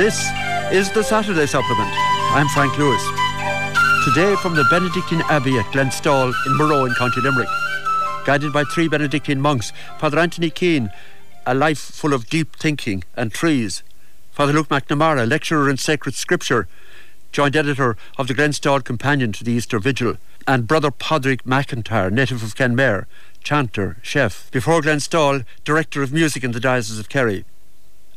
This is the Saturday Supplement. I'm Frank Lewis. Today from the Benedictine Abbey at Glenstal in Murroe in County Limerick. Guided by three Benedictine monks, Father Anthony Keane, a life full of deep thinking and trees. Father Luke McNamara, lecturer in sacred scripture, joint editor of the Glenstal Companion to the Easter Vigil, and Brother Padraig McIntyre, native of Kenmare, chanter, chef. Before Glenstal, director of music in the Diocese of Kerry.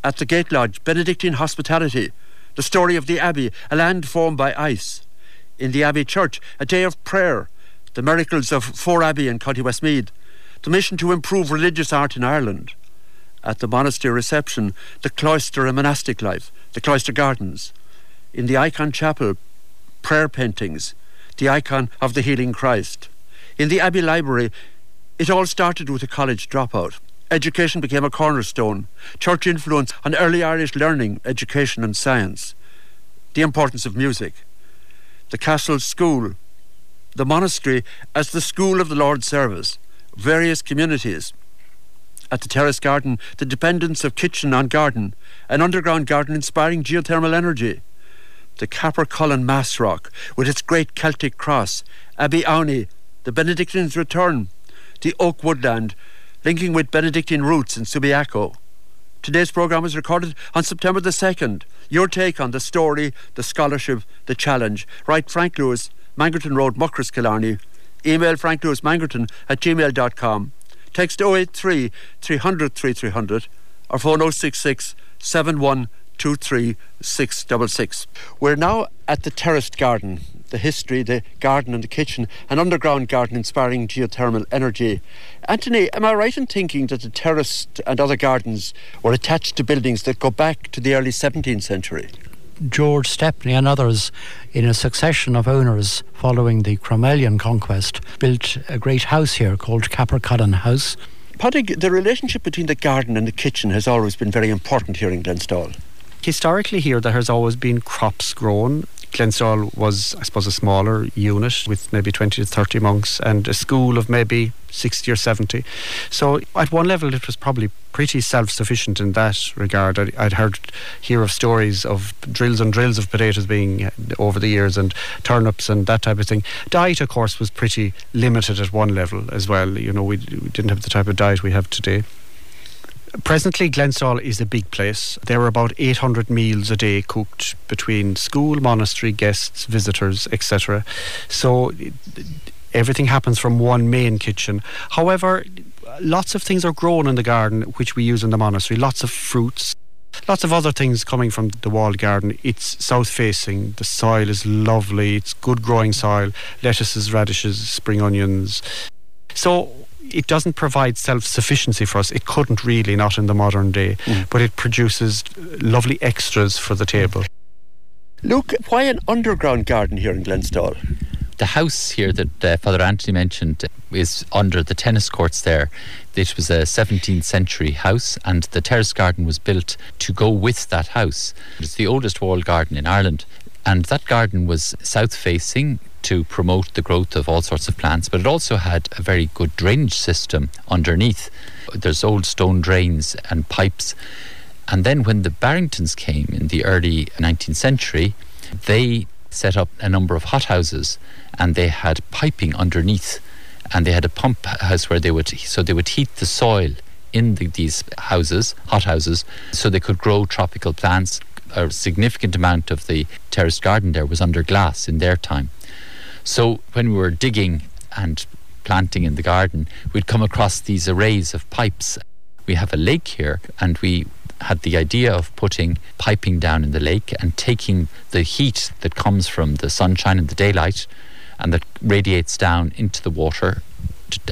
At the Gate Lodge, Benedictine hospitality, the story of the Abbey, a land formed by ice. In the Abbey Church, a day of prayer, the miracles of Fore Abbey in County Westmeath, the mission to improve religious art in Ireland. At the monastery reception, the cloister and monastic life, the cloister gardens. In the icon chapel, prayer paintings, the icon of the healing Christ. In the Abbey Library, it all started with a college dropout. Education became a cornerstone, church influence on early Irish learning, education, and science. The importance of music. The Castle School, the monastery as the school of the Lord's service, various communities. At the terrace garden, the dependence of kitchen on garden, an underground garden inspiring geothermal energy. The Cappercullen Mass Rock, with its great Celtic cross, Abbey Owney, the Benedictines' return, the Oak Woodland, linking with Benedictine roots in Subiaco. Today's programme was recorded on September the 2nd. Your take on the story, the scholarship, the challenge. Write Frank Lewis, Mangerton Road, Muckross, Killarney. Email franklewismangerton at gmail.com. Text 083 300 3300 or phone 066 7123 666. We're now at the terraced garden the history, the garden and the kitchen, an underground garden inspiring geothermal energy. Anthony, am I right in thinking that the terraced and other gardens were attached to buildings that go back to the early 17th century? George Stepney and others, in a succession of owners following the Cromwellian conquest, built a great house here called Cappercullen House. Padraig, the relationship between the garden and the kitchen has always been very important here in Glenstal. Historically, here there has always been crops grown Glenstal was, I suppose, a smaller unit with maybe 20 to 30 monks and a school of maybe 60 or 70. So at one level, it was probably pretty self-sufficient in that regard. I'd, I'd heard hear of stories of drills and drills of potatoes being uh, over the years and turnips and that type of thing. Diet, of course, was pretty limited at one level as well. You know, we didn't have the type of diet we have today. Presently, Glenstal is a big place. There are about 800 meals a day cooked between school, monastery, guests, visitors, etc. So everything happens from one main kitchen. However, lots of things are grown in the garden which we use in the monastery. Lots of fruits, lots of other things coming from the walled garden. It's south facing. The soil is lovely. It's good growing soil. Lettuces, radishes, spring onions. So it doesn't provide self sufficiency for us. It couldn't really, not in the modern day, mm. but it produces lovely extras for the table. Luke, why an underground garden here in Glenstal? The house here that uh, Father Anthony mentioned is under the tennis courts there. It was a 17th century house, and the terrace garden was built to go with that house. It's the oldest walled garden in Ireland, and that garden was south facing to promote the growth of all sorts of plants, but it also had a very good drainage system underneath. There's old stone drains and pipes. And then when the Barringtons came in the early 19th century, they set up a number of hothouses and they had piping underneath and they had a pump house where they would so they would heat the soil in the, these houses hothouses so they could grow tropical plants a significant amount of the terraced garden there was under glass in their time so when we were digging and planting in the garden, we'd come across these arrays of pipes. We have a lake here, and we had the idea of putting piping down in the lake and taking the heat that comes from the sunshine and the daylight and that radiates down into the water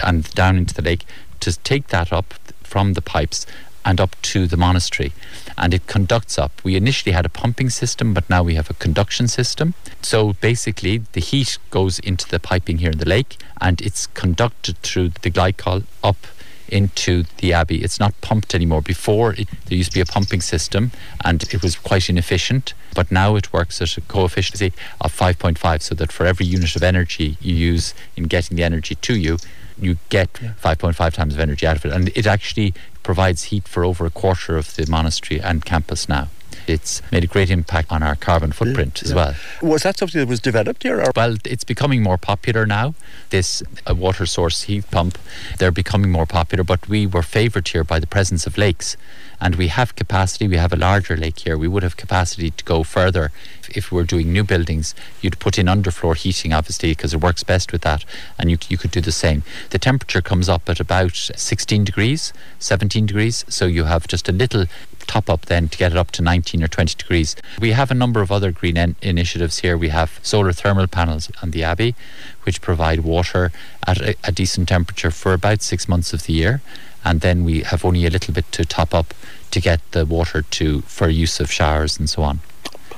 and down into the lake to take that up from the pipes and up to the monastery. And it conducts up. We initially had a pumping system, but now we have a conduction system. So basically, the heat goes into the piping here in the lake and it's conducted through the glycol up into the abbey. It's not pumped anymore. Before, it, there used to be a pumping system and it was quite inefficient, but now it works at a coefficient of 5.5 so that for every unit of energy you use in getting the energy to you, you get 5.5 times of energy out of it. And it actually provides heat for over a quarter of the monastery and campus now. It's made a great impact on our carbon footprint Yeah, as yeah. well. Was that something that was developed here? Or? Well, it's becoming more popular now. This uh, water source heat pump, they're becoming more popular, but we were favoured here by the presence of lakes. And we have capacity, we have a larger lake here. We would have capacity to go further. If, we were doing new buildings, you'd put in underfloor heating, obviously, because it works best with that. And you, you could do the same. The temperature comes up at about 16 degrees, 17 degrees. So you have just a little top up then to get it up to 19 or 20 degrees. We have a number of other green en- initiatives here. We have solar thermal panels on the Abbey, which provide water at a, a decent temperature for about six months of the year. And then we have only a little bit to top up to get the water to for use of showers and so on.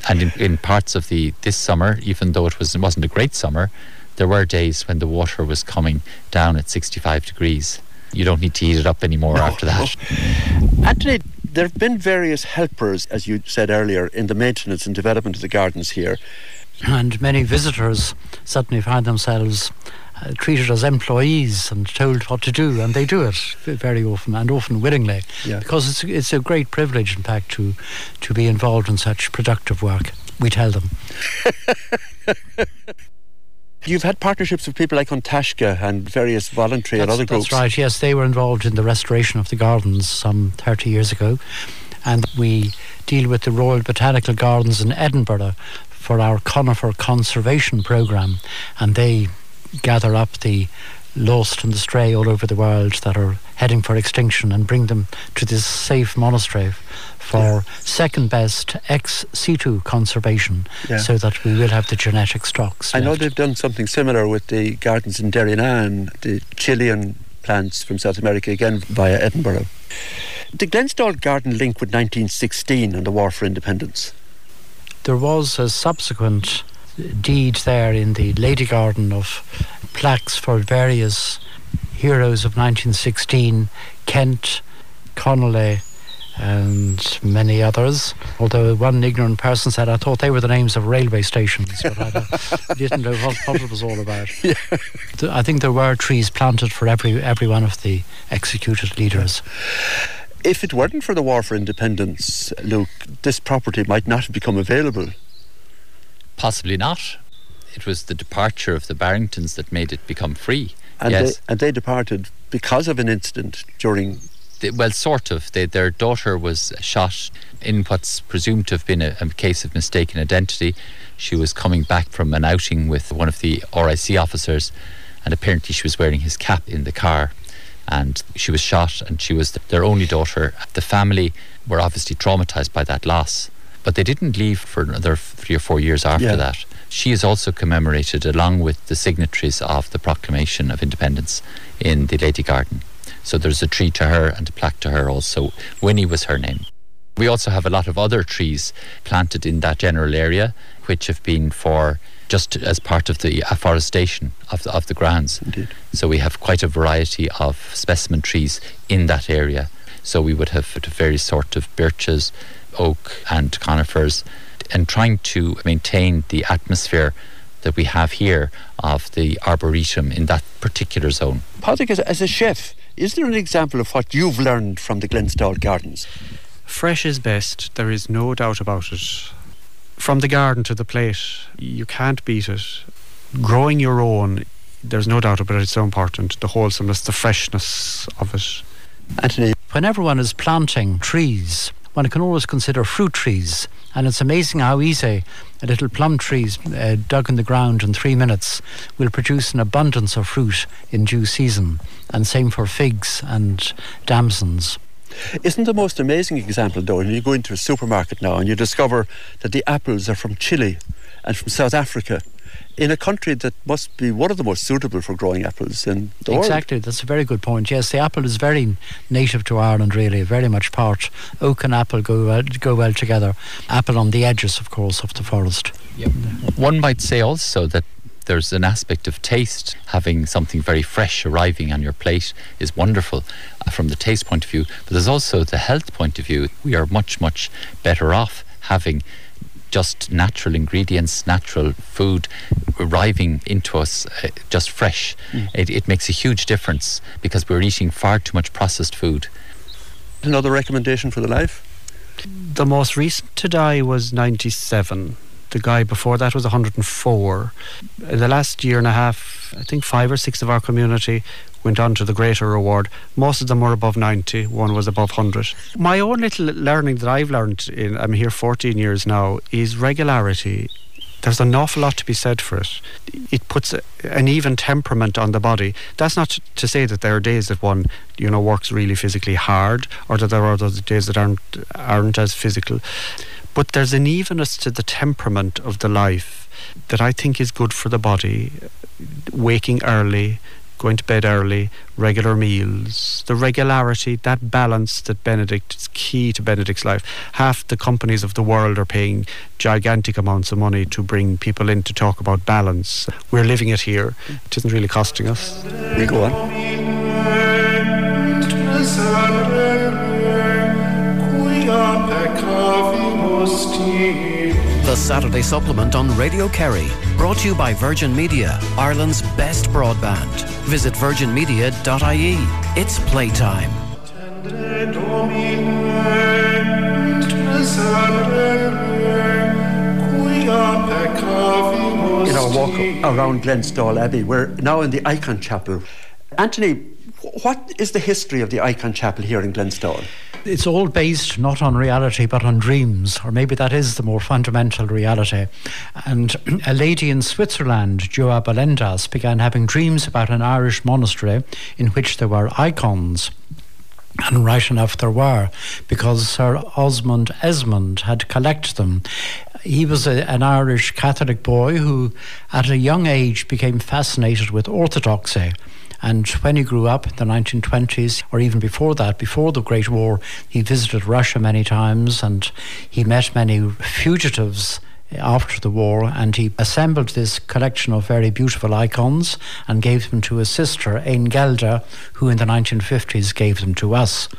And in, in parts of the this summer, even though it was it wasn't a great summer, there were days when the water was coming down at 65 degrees. You don't need to heat it up anymore after that. Anthony, there have been various helpers, as you said earlier, in the maintenance and development of the gardens here. And many visitors suddenly find themselves uh, treated as employees and told what to do, and they do it very often and often willingly, Yeah. because it's it's a great privilege, in fact, to to be involved in such productive work. We tell them. You've had partnerships with people like An Taisce and various voluntary and other groups. That's right. Yes, they were involved in the restoration of the gardens some 30 years ago, and we deal with the Royal Botanical Gardens in Edinburgh for our conifer conservation program, and they gather up the lost and the stray all over the world that are heading for extinction and bring them to this safe monastery for second best ex situ conservation Yeah. so that we will have the genetic stocks. I know they've done something similar with the gardens in Derrynane, the Chilean plants from South America, again via Edinburgh. The Glenstal Garden link with 1916 and the War for Independence. There was a subsequent deed there in the Lady Garden of plaques for various heroes of 1916, Ceannt, Connolly, and many others. Although one ignorant person said, I thought they were the names of railway stations, but I didn't know what, what it was all about. Th- I think there were trees planted for every, every one of the executed leaders. If it weren't for the War for Independence, Luke, this property might not have become available. Possibly not. It was the departure of the Barringtons that made it become free. And, yes. they, and they departed because of an incident during. Well, sort of. They, their daughter was shot in what's presumed to have been a, a case of mistaken identity. She was coming back from an outing with one of the RIC officers, and apparently she was wearing his cap in the car. And she was shot, and she was their only daughter. The family were obviously traumatized by that loss, but they didn't leave for another three or four years after Yeah. that. She is also commemorated along with the signatories of the Proclamation of Independence in the Lady Garden. So there's a tree to her and a plaque to her also. Winnie was her name. We also have a lot of other trees planted in that general area, which have been for just as part of the afforestation of the, of the grounds. Indeed. So we have quite a variety of specimen trees in that area. So we would have various sort of birches, oak, and conifers, and trying to maintain the atmosphere that we have here of the arboretum in that particular zone. Patrick, as, as a chef, is there an example of what you've learned from the Glenstal Gardens? Fresh is best, there is no doubt about it. From the garden to the plate, you can't beat it. Growing your own, there's no doubt about it, it's so important. The wholesomeness, the freshness of it. Anthony, when everyone is planting trees, one can always consider fruit trees. And it's amazing how easy a little plum tree uh, dug in the ground in three minutes will produce an abundance of fruit in due season. And same for figs and damsons. Isn't the most amazing example, though, when you go into a supermarket now and you discover that the apples are from Chile and from South Africa, in a country that must be one of the most suitable for growing apples in the world? Exactly, that's a very good point. Yes, the apple is very native to Ireland, really, very much part. Oak and apple go well, go well together. Apple on the edges, of course, of the forest. One might say also that there's an aspect of taste. Having something very fresh arriving on your plate is wonderful uh, from the taste point of view, but there's also the health point of view. We are much, much better off having just natural ingredients, natural food arriving into us uh, just fresh. It, it makes a huge difference because we're eating far too much processed food. Another recommendation for the life? The most recent to die was 97. The guy before that was 104. In the last year and a half, I think five or six of our community went on to the greater award. Most of them were above 90, one was above 100. My own little learning that I've learned in, I'm here 14 years now, is regularity there's an awful lot to be said for it. It puts an even temperament on the body. That's not to say that there are days that one, you know, works really physically hard, or that there are other days that aren't aren't as physical. But there's an evenness to the temperament of the life that I think is good for the body. Waking early, going to bed early, regular meals, the regularity, that balance that Benedict is key to Benedict's life. Half the companies of the world are paying gigantic amounts of money to bring people in to talk about balance. We're living it here. It isn't really costing us. We go on. The Saturday Supplement on Radio Kerry, brought to you by Virgin Media, Ireland's best broadband. Visit virginmedia.ie. It's playtime. In our walk around Glenstal Abbey, we're now in the Icon Chapel. Anthony, what is the history of the Icon Chapel here in Glenstal? it's all based not on reality but on dreams, or maybe that is the more fundamental reality. And a lady in Switzerland, Joa Bolendas, began having dreams about an Irish monastery in which there were icons. And right enough there were, because Sir Osmond Esmonde had collected them. He was a, an Irish Catholic boy who, at a young age, became fascinated with orthodoxy and when he grew up in the 1920s, or even before that, before the Great War, he visited Russia many times and he met many fugitives after the war, and he assembled this collection of very beautiful icons and gave them to his sister, Gelder, who in the 1950s gave them to us.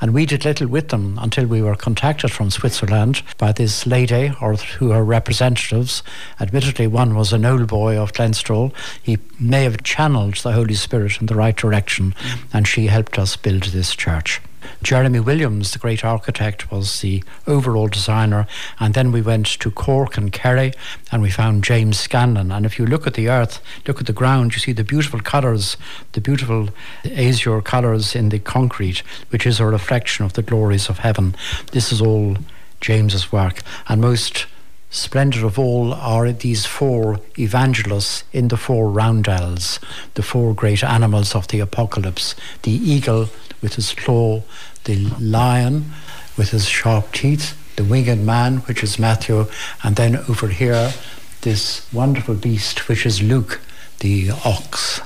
And we did little with them until we were contacted from Switzerland by this lady or through her representatives. Admittedly, one was an old boy of Glenstal. He may have channeled the Holy Spirit in the right direction, and she helped us build this church. Jeremy Williams, the great architect, was the overall designer. And then we went to Cork and Kerry and we found James Scanlon. And if you look at the earth, look at the ground, you see the beautiful colours, the beautiful azure colours in the concrete, which is a reflection of the glories of heaven. This is all James's work. And most splendid of all are these four evangelists in the four roundels, the four great animals of the apocalypse the eagle with his claw, the lion with his sharp teeth, the winged man, which is Matthew, and then over here, this wonderful beast, which is Luke, the ox.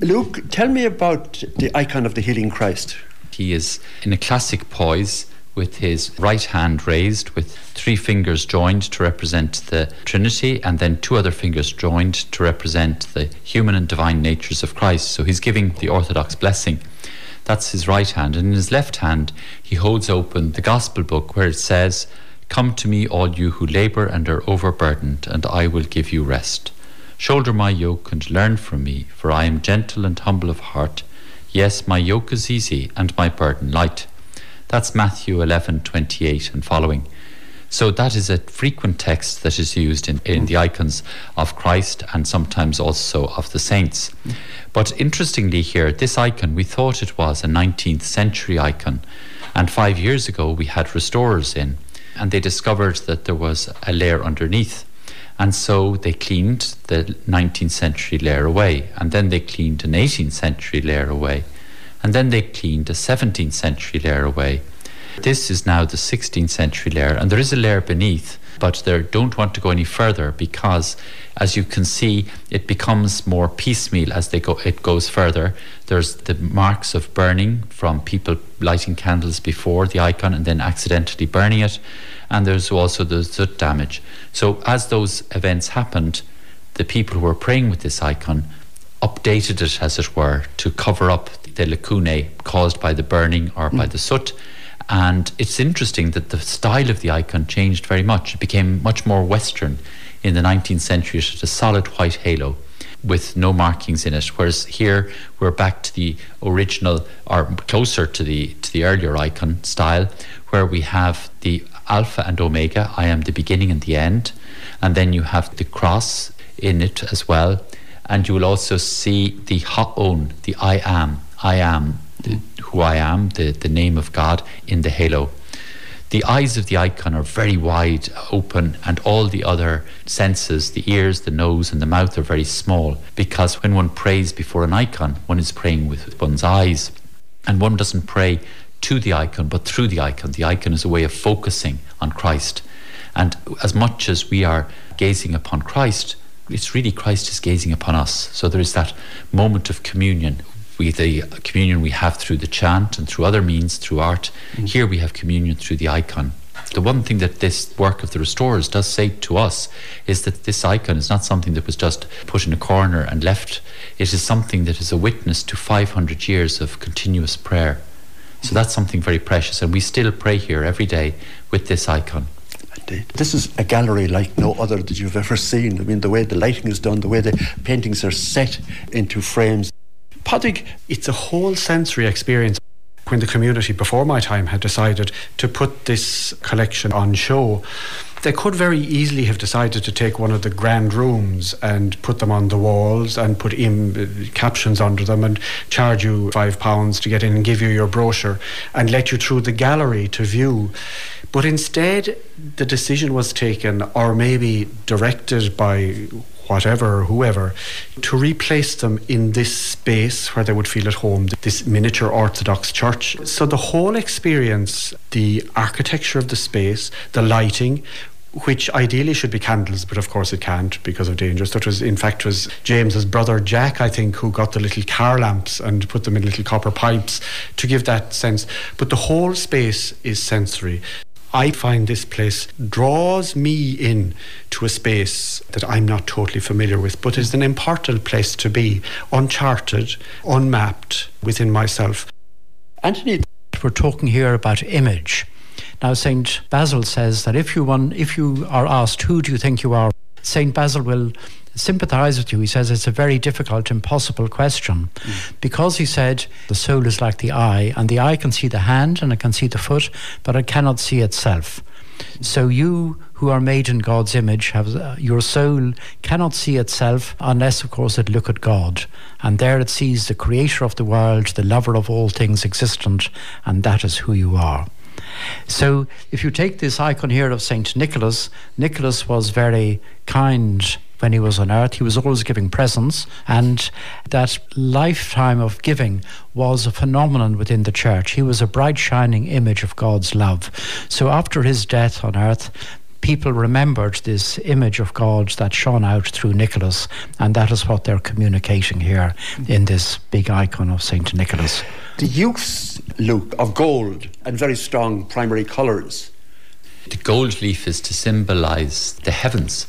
Luke, tell me about the icon of the healing Christ. He is in a classic poise with his right hand raised with three fingers joined to represent the Trinity and then two other fingers joined to represent the human and divine natures of Christ. So he's giving the Orthodox blessing. That's his right hand. And in his left hand, he holds open the Gospel book where it says, Come to me, all you who labor and are overburdened, and I will give you rest. Shoulder my yoke and learn from me, for I am gentle and humble of heart. Yes, my yoke is easy and my burden light. That's Matthew 11 28 and following. So that is a frequent text that is used in, in the icons of Christ and sometimes also of the saints. But interestingly, here, this icon, we thought it was a 19th century icon. And five years ago, we had restorers in, and they discovered that there was a layer underneath. And so they cleaned the 19th century layer away, and then they cleaned an 18th century layer away and then they cleaned a 17th century layer away. This is now the 16th century layer, and there is a layer beneath, but they don't want to go any further because, as you can see, it becomes more piecemeal as they go. It goes further. There's the marks of burning from people lighting candles before the icon and then accidentally burning it, and there's also the soot damage. So as those events happened, the people who were praying with this icon updated it, as it were, to cover up the lacunae caused by the burning or mm. by the soot. And it's interesting that the style of the icon changed very much. It became much more Western in the 19th century. It had a solid white halo. with no markings in it. Whereas here we're back to the original or closer to the to the earlier icon style, where we have the Alpha and Omega. I am the beginning and the end, and then you have the cross in it as well, and you will also see the Ha'on, the I am, I am, the, who I am, the the name of God in the halo. The eyes of the icon are very wide open, and all the other senses, the ears, the nose, and the mouth, are very small because when one prays before an icon, one is praying with one's eyes. And one doesn't pray to the icon, but through the icon. The icon is a way of focusing on Christ. And as much as we are gazing upon Christ, it's really Christ is gazing upon us. So there is that moment of communion we the communion we have through the chant and through other means, through art. Mm. Here we have communion through the icon. The one thing that this work of the restorers does say to us is that this icon is not something that was just put in a corner and left. It is something that is a witness to 500 years of continuous prayer. So that's something very precious, and we still pray here every day with this icon. Indeed. This is a gallery like no other that you've ever seen. I mean, the way the lighting is done, the way the paintings are set into frames. Padraig, it's a whole sensory experience. When the community before my time had decided to put this collection on show, they could very easily have decided to take one of the grand rooms and put them on the walls and put in captions under them and charge you five pounds to get in and give you your brochure and let you through the gallery to view. But instead, the decision was taken, or maybe directed by whatever, whoever, to replace them in this space where they would feel at home, this miniature Orthodox church. So the whole experience, the architecture of the space, the lighting, which ideally should be candles, but of course it can't because of dangers. That was, in fact, was James's brother Jack, I think, who got the little car lamps and put them in little copper pipes to give that sense. But the whole space is sensory. I find this place draws me in to a space that I'm not totally familiar with, but is an important place to be, uncharted, unmapped within myself. Anthony, we're talking here about image. Now, St. Basil says that if you, if you are asked, who do you think you are? St. Basil will sympathize with you. He says it's a very difficult, impossible question mm. because he said the soul is like the eye, and the eye can see the hand and it can see the foot, but it cannot see itself. So you who are made in God's image have uh, your soul cannot see itself unless of course it look at God and there it sees the creator of the world the lover of all things existent and that is who you are so if you take this icon here of Saint Nicholas Nicholas was very kind when he was on earth. He was always giving presents, and that lifetime of giving was a phenomenon within the church. He was a bright, shining image of God's love. So after his death on earth, people remembered this image of God that shone out through Nicholas, and that is what they're communicating here in this big icon of Saint Nicholas. The use, Luke, of gold and very strong primary colours. The gold leaf is to symbolize the heavens.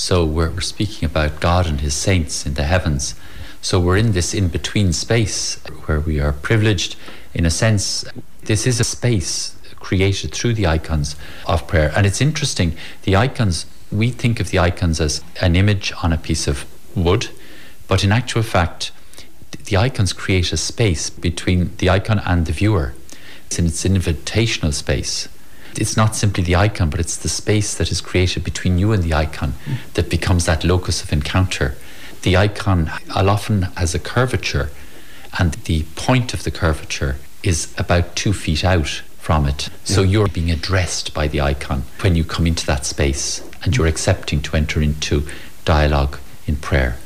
So we're, we're speaking about God and His saints in the heavens. So we're in this in between space where we are privileged. In a sense, this is a space created through the icons of prayer. And it's interesting, the icons, we think of the icons as an image on a piece of wood, but in actual fact, the icons create a space between the icon and the viewer. It's an, it's an invitational space it's not simply the icon, but it's the space that is created between you and the icon that becomes that locus of encounter. The icon often has a curvature, and the point of the curvature is about two feet out from it. So you're being addressed by the icon when you come into that space and you're accepting to enter into dialogue in prayer.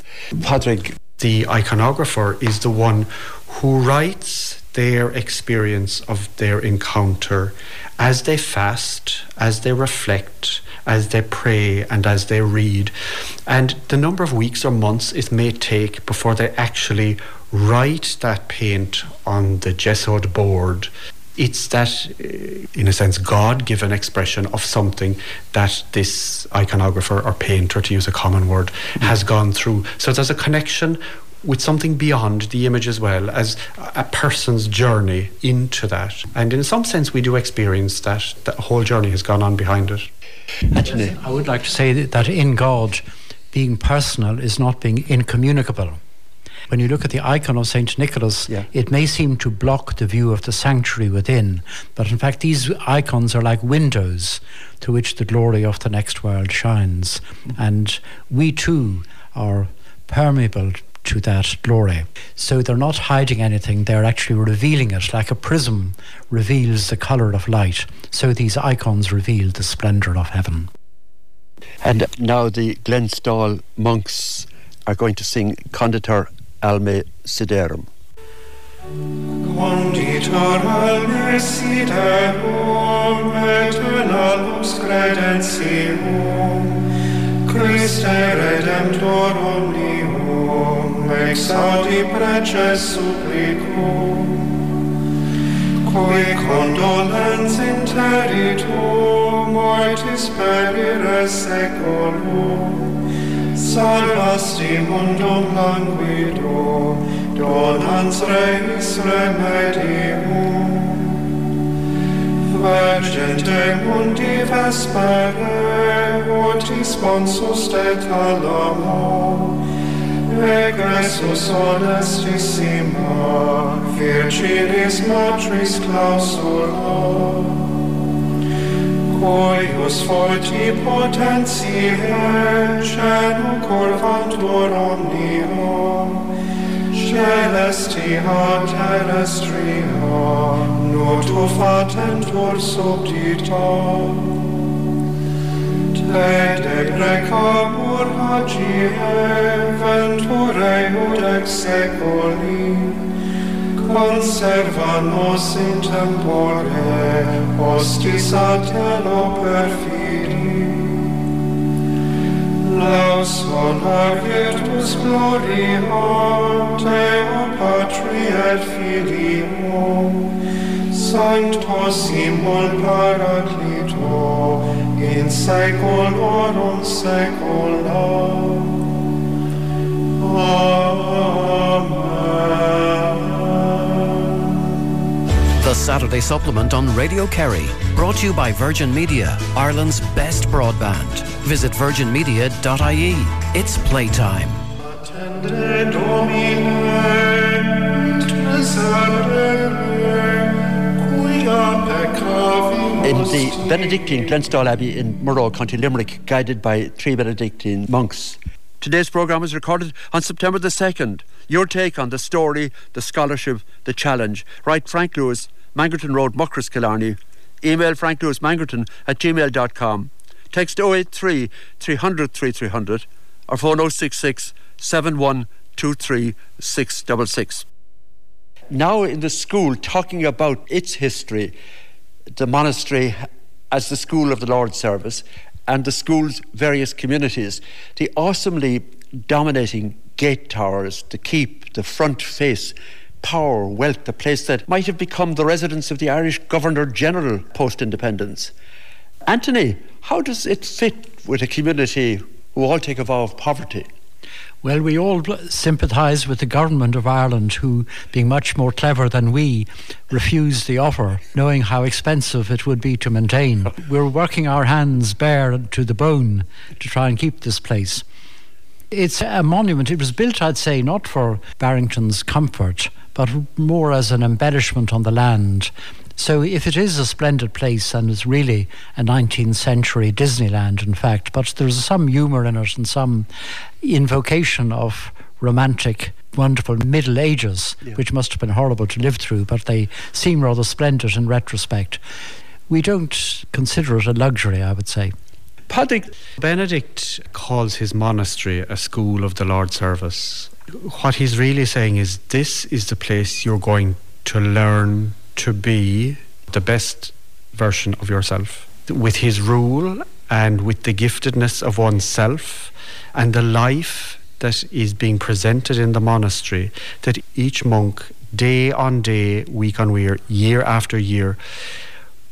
Padraig, the iconographer is the one who writes their experience of their encounter as they fast, as they reflect, as they pray, and as they read. And the number of weeks or months it may take before they actually write that paint on the gessoed board. It's that, uh, in a sense, God given expression of something that this iconographer or painter, to use a common word, has gone through. So there's a connection with something beyond the image as well as a person's journey into that. And in some sense, we do experience that the whole journey has gone on behind it. Actually, I would like to say that in God, being personal is not being incommunicable. When you look at the icon of St. Nicholas, Yeah. it may seem to block the view of the sanctuary within, but in fact, these icons are like windows through which the glory of the next world shines. And we too are permeable to that glory. So they're not hiding anything, they're actually revealing it, like a prism reveals the colour of light. So these icons reveal the splendour of heaven. And now the Glenstal monks are going to sing Conditor Alme Siderum. Conditor alme siderum eternalus credentium Christe Redemptor omnium exaudi preces supplicum, cui condolens interitum mortis perire seculum, salvasti mundum languido, donans reis remedium. Vergente mundi vespere, mutis ponsus de talamo, Egressus honestissima, virginis matris clausulo, coius forti potentiae cenucor curvantur omnium, celestia terrestria, nutu fatentur subdita, Te deprecamur agie venture ut ex secoli, conserva nos in tempore hostis a telo perfidi. Laus honor virtus gloria Deo Patri et Filio Simon Paraclito in saeculorum. Amen. The Saturday Supplement on Radio Kerry, brought to you by Virgin Media, Ireland's best broadband. Visit virginmedia.ie. It's playtime. Attende Domine, In the Benedictine Glenstal Abbey in Murroe, County Limerick, guided by three Benedictine monks. Today's programme was recorded on September the 2nd. Your take on the story, the scholarship, the challenge. Write Frank Lewis, Mangerton Road, Muckross, Killarney. Email franklewismangerton at gmail.com. Text 083 300 3300 or phone 066 7123 666. Now in the school, talking about its history, the monastery as the school of the Lord's service and the school's various communities, the awesomely dominating gate towers, the keep, the front face, power, wealth, the place that might have become the residence of the Irish Governor General post independence. Anthony, how does it fit with a community who all take a vow of poverty? Well, we all sympathise with the government of Ireland, who, being much more clever than we, refused the offer, knowing how expensive it would be to maintain. We're working our hands bare to the bone to try and keep this place. It's a monument. It was built, I'd say, not for Barrington's comfort, but more as an embellishment on the land. So, if it is a splendid place and it's really a 19th century Disneyland, in fact, but there's some humour in it and some invocation of romantic, wonderful Middle Ages, Yeah. which must have been horrible to live through, but they seem rather splendid in retrospect. We don't consider it a luxury, I would say. Benedict calls his monastery a school of the Lord's service. What he's really saying is this is the place you're going to learn to be the best version of yourself. With his rule and with the giftedness of oneself and the life that is being presented in the monastery, that each monk, day on day, week on week, year after year,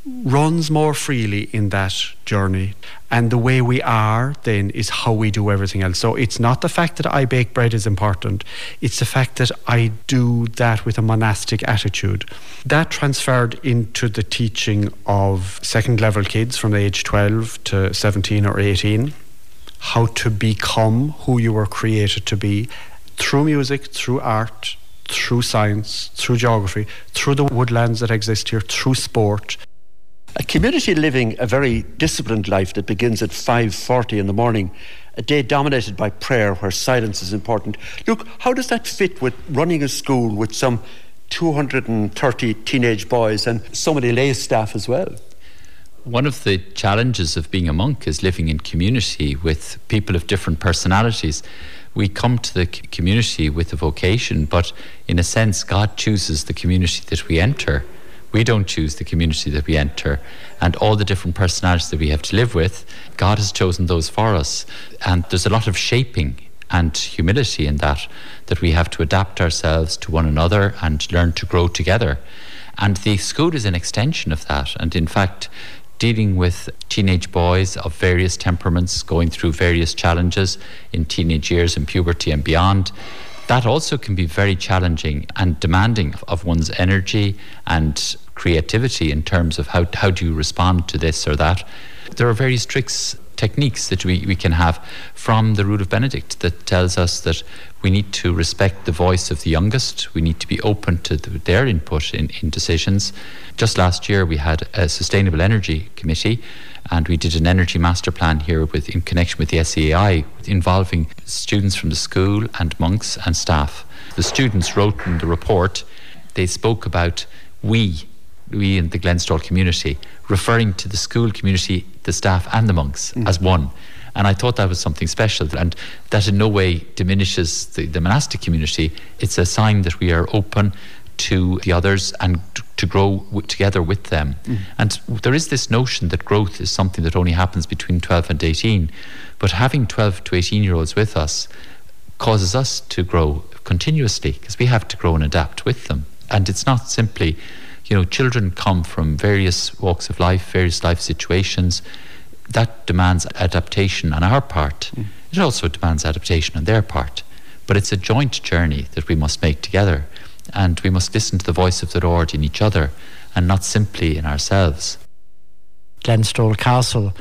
runs more freely in that journey. And the way we are then is how we do everything else. So it's not the fact that I bake bread is important, it's the fact that I do that with a monastic attitude. That transferred into the teaching of second level kids from the age 12 to 17 or 18. how to become who you were created to be through music, through art, through science, through geography, through the woodlands that exist here, through sport. A community living a very disciplined life that begins at 5:40 in the morning, a day dominated by prayer where silence is important. Look, how does that fit with running a school with some 230 teenage boys and so many lay staff as well? One of the challenges of being a monk is living in community with people of different personalities. We come to the community with a vocation, but in a sense, God chooses the community that we enter. We don't choose the community that we enter. And all the different personalities that we have to live with, God has chosen those for us. And there's a lot of shaping and humility in that, that we have to adapt ourselves to one another and learn to grow together. And the school is an extension of that. And in fact, dealing with teenage boys of various temperaments going through various challenges in teenage years and puberty and beyond, that also can be very challenging and demanding of one's energy and creativity in terms of how, how do you respond to this or that. There are various tricks, techniques that we, we can have from the Rule of Benedict that tells us that we need to respect the voice of the youngest. We need to be open to the, their input in, in decisions. Just last year, we had a sustainable energy committee and we did an energy master plan here with in connection with the SEAI involving students from the school and monks and staff. The students wrote in the report, they spoke about we, we in the Glenstal community, referring to the school community, the staff and the monks mm. as one. And I thought that was something special and that in no way diminishes the, the monastic community. It's a sign that we are open to the others and to grow w- together with them. Mm. And there is this notion that growth is something that only happens between 12 and 18. But having 12 to 18 year olds with us causes us to grow continuously because we have to grow and adapt with them. And it's not simply, you know, children come from various walks of life, various life situations. That demands adaptation on our part. Mm. It also demands adaptation on their part. But it's a joint journey that we must make together and we must listen to the voice of the Lord in each other and not simply in ourselves. Glenstal Castle.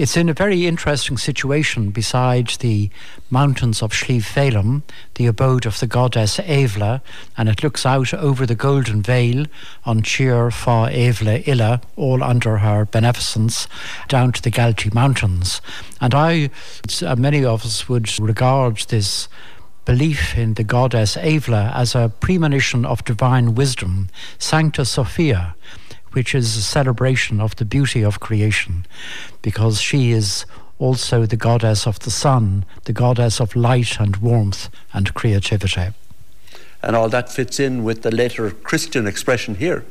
It's in a very interesting situation beside the mountains of Slieve the abode of the goddess Eivla, and it looks out over the Golden Vale on Cheer Fa Eivla Illa, all under her beneficence, down to the Galtee Mountains. And I, uh, many of us would regard this belief in the goddess Eivla as a premonition of divine wisdom, Sancta Sophia, which is a celebration of the beauty of creation, because she is also the goddess of the sun, the goddess of light and warmth and creativity. And all that fits in with the later Christian expression here.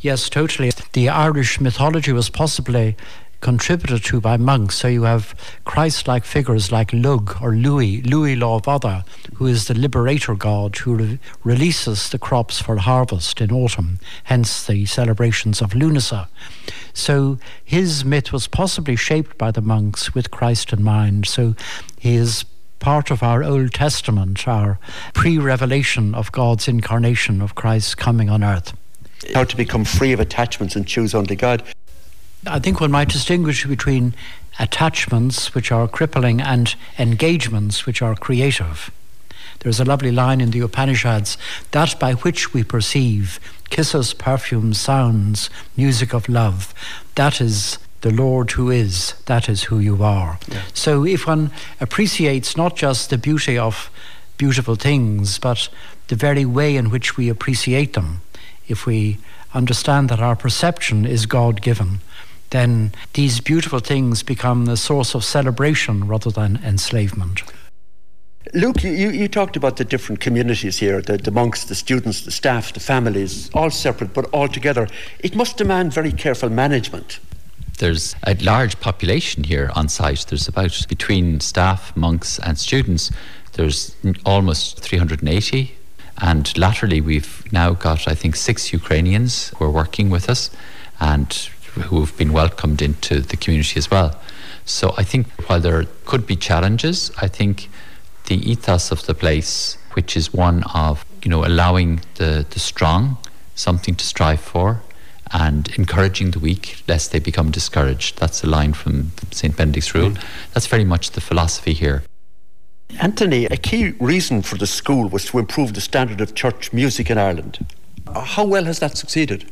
Yes, totally. The Irish mythology was possibly contributed to by monks. So you have Christ like figures like Lug or Louis, Louis Lóbhada, who is the liberator god who re- releases the crops for harvest in autumn, hence the celebrations of Lughnasa. So his myth was possibly shaped by the monks with Christ in mind. So he is part of our Old Testament, our pre revelation of God's incarnation, of Christ's coming on earth. How to become free of attachments and choose only God. I think one might distinguish between attachments, which are crippling, and engagements, which are creative. There's a lovely line in the Upanishads that by which we perceive kisses, perfumes, sounds, music of love, that is the Lord who is, that is who you are. Yeah. So if one appreciates not just the beauty of beautiful things, but the very way in which we appreciate them, if we understand that our perception is God given, then these beautiful things become the source of celebration rather than enslavement. Luke, you, you talked about the different communities here the, the monks, the students, the staff, the families, all separate but all together. It must demand very careful management. There's a large population here on site. There's about between staff, monks, and students, there's almost 380. And latterly, we've now got, I think, six Ukrainians who are working with us. And who have been welcomed into the community as well. So I think while there could be challenges, I think the ethos of the place, which is one of you know allowing the, the strong something to strive for and encouraging the weak lest they become discouraged. That's a line from St. Benedict's rule. Mm. That's very much the philosophy here. Anthony, a key reason for the school was to improve the standard of church music in Ireland. How well has that succeeded?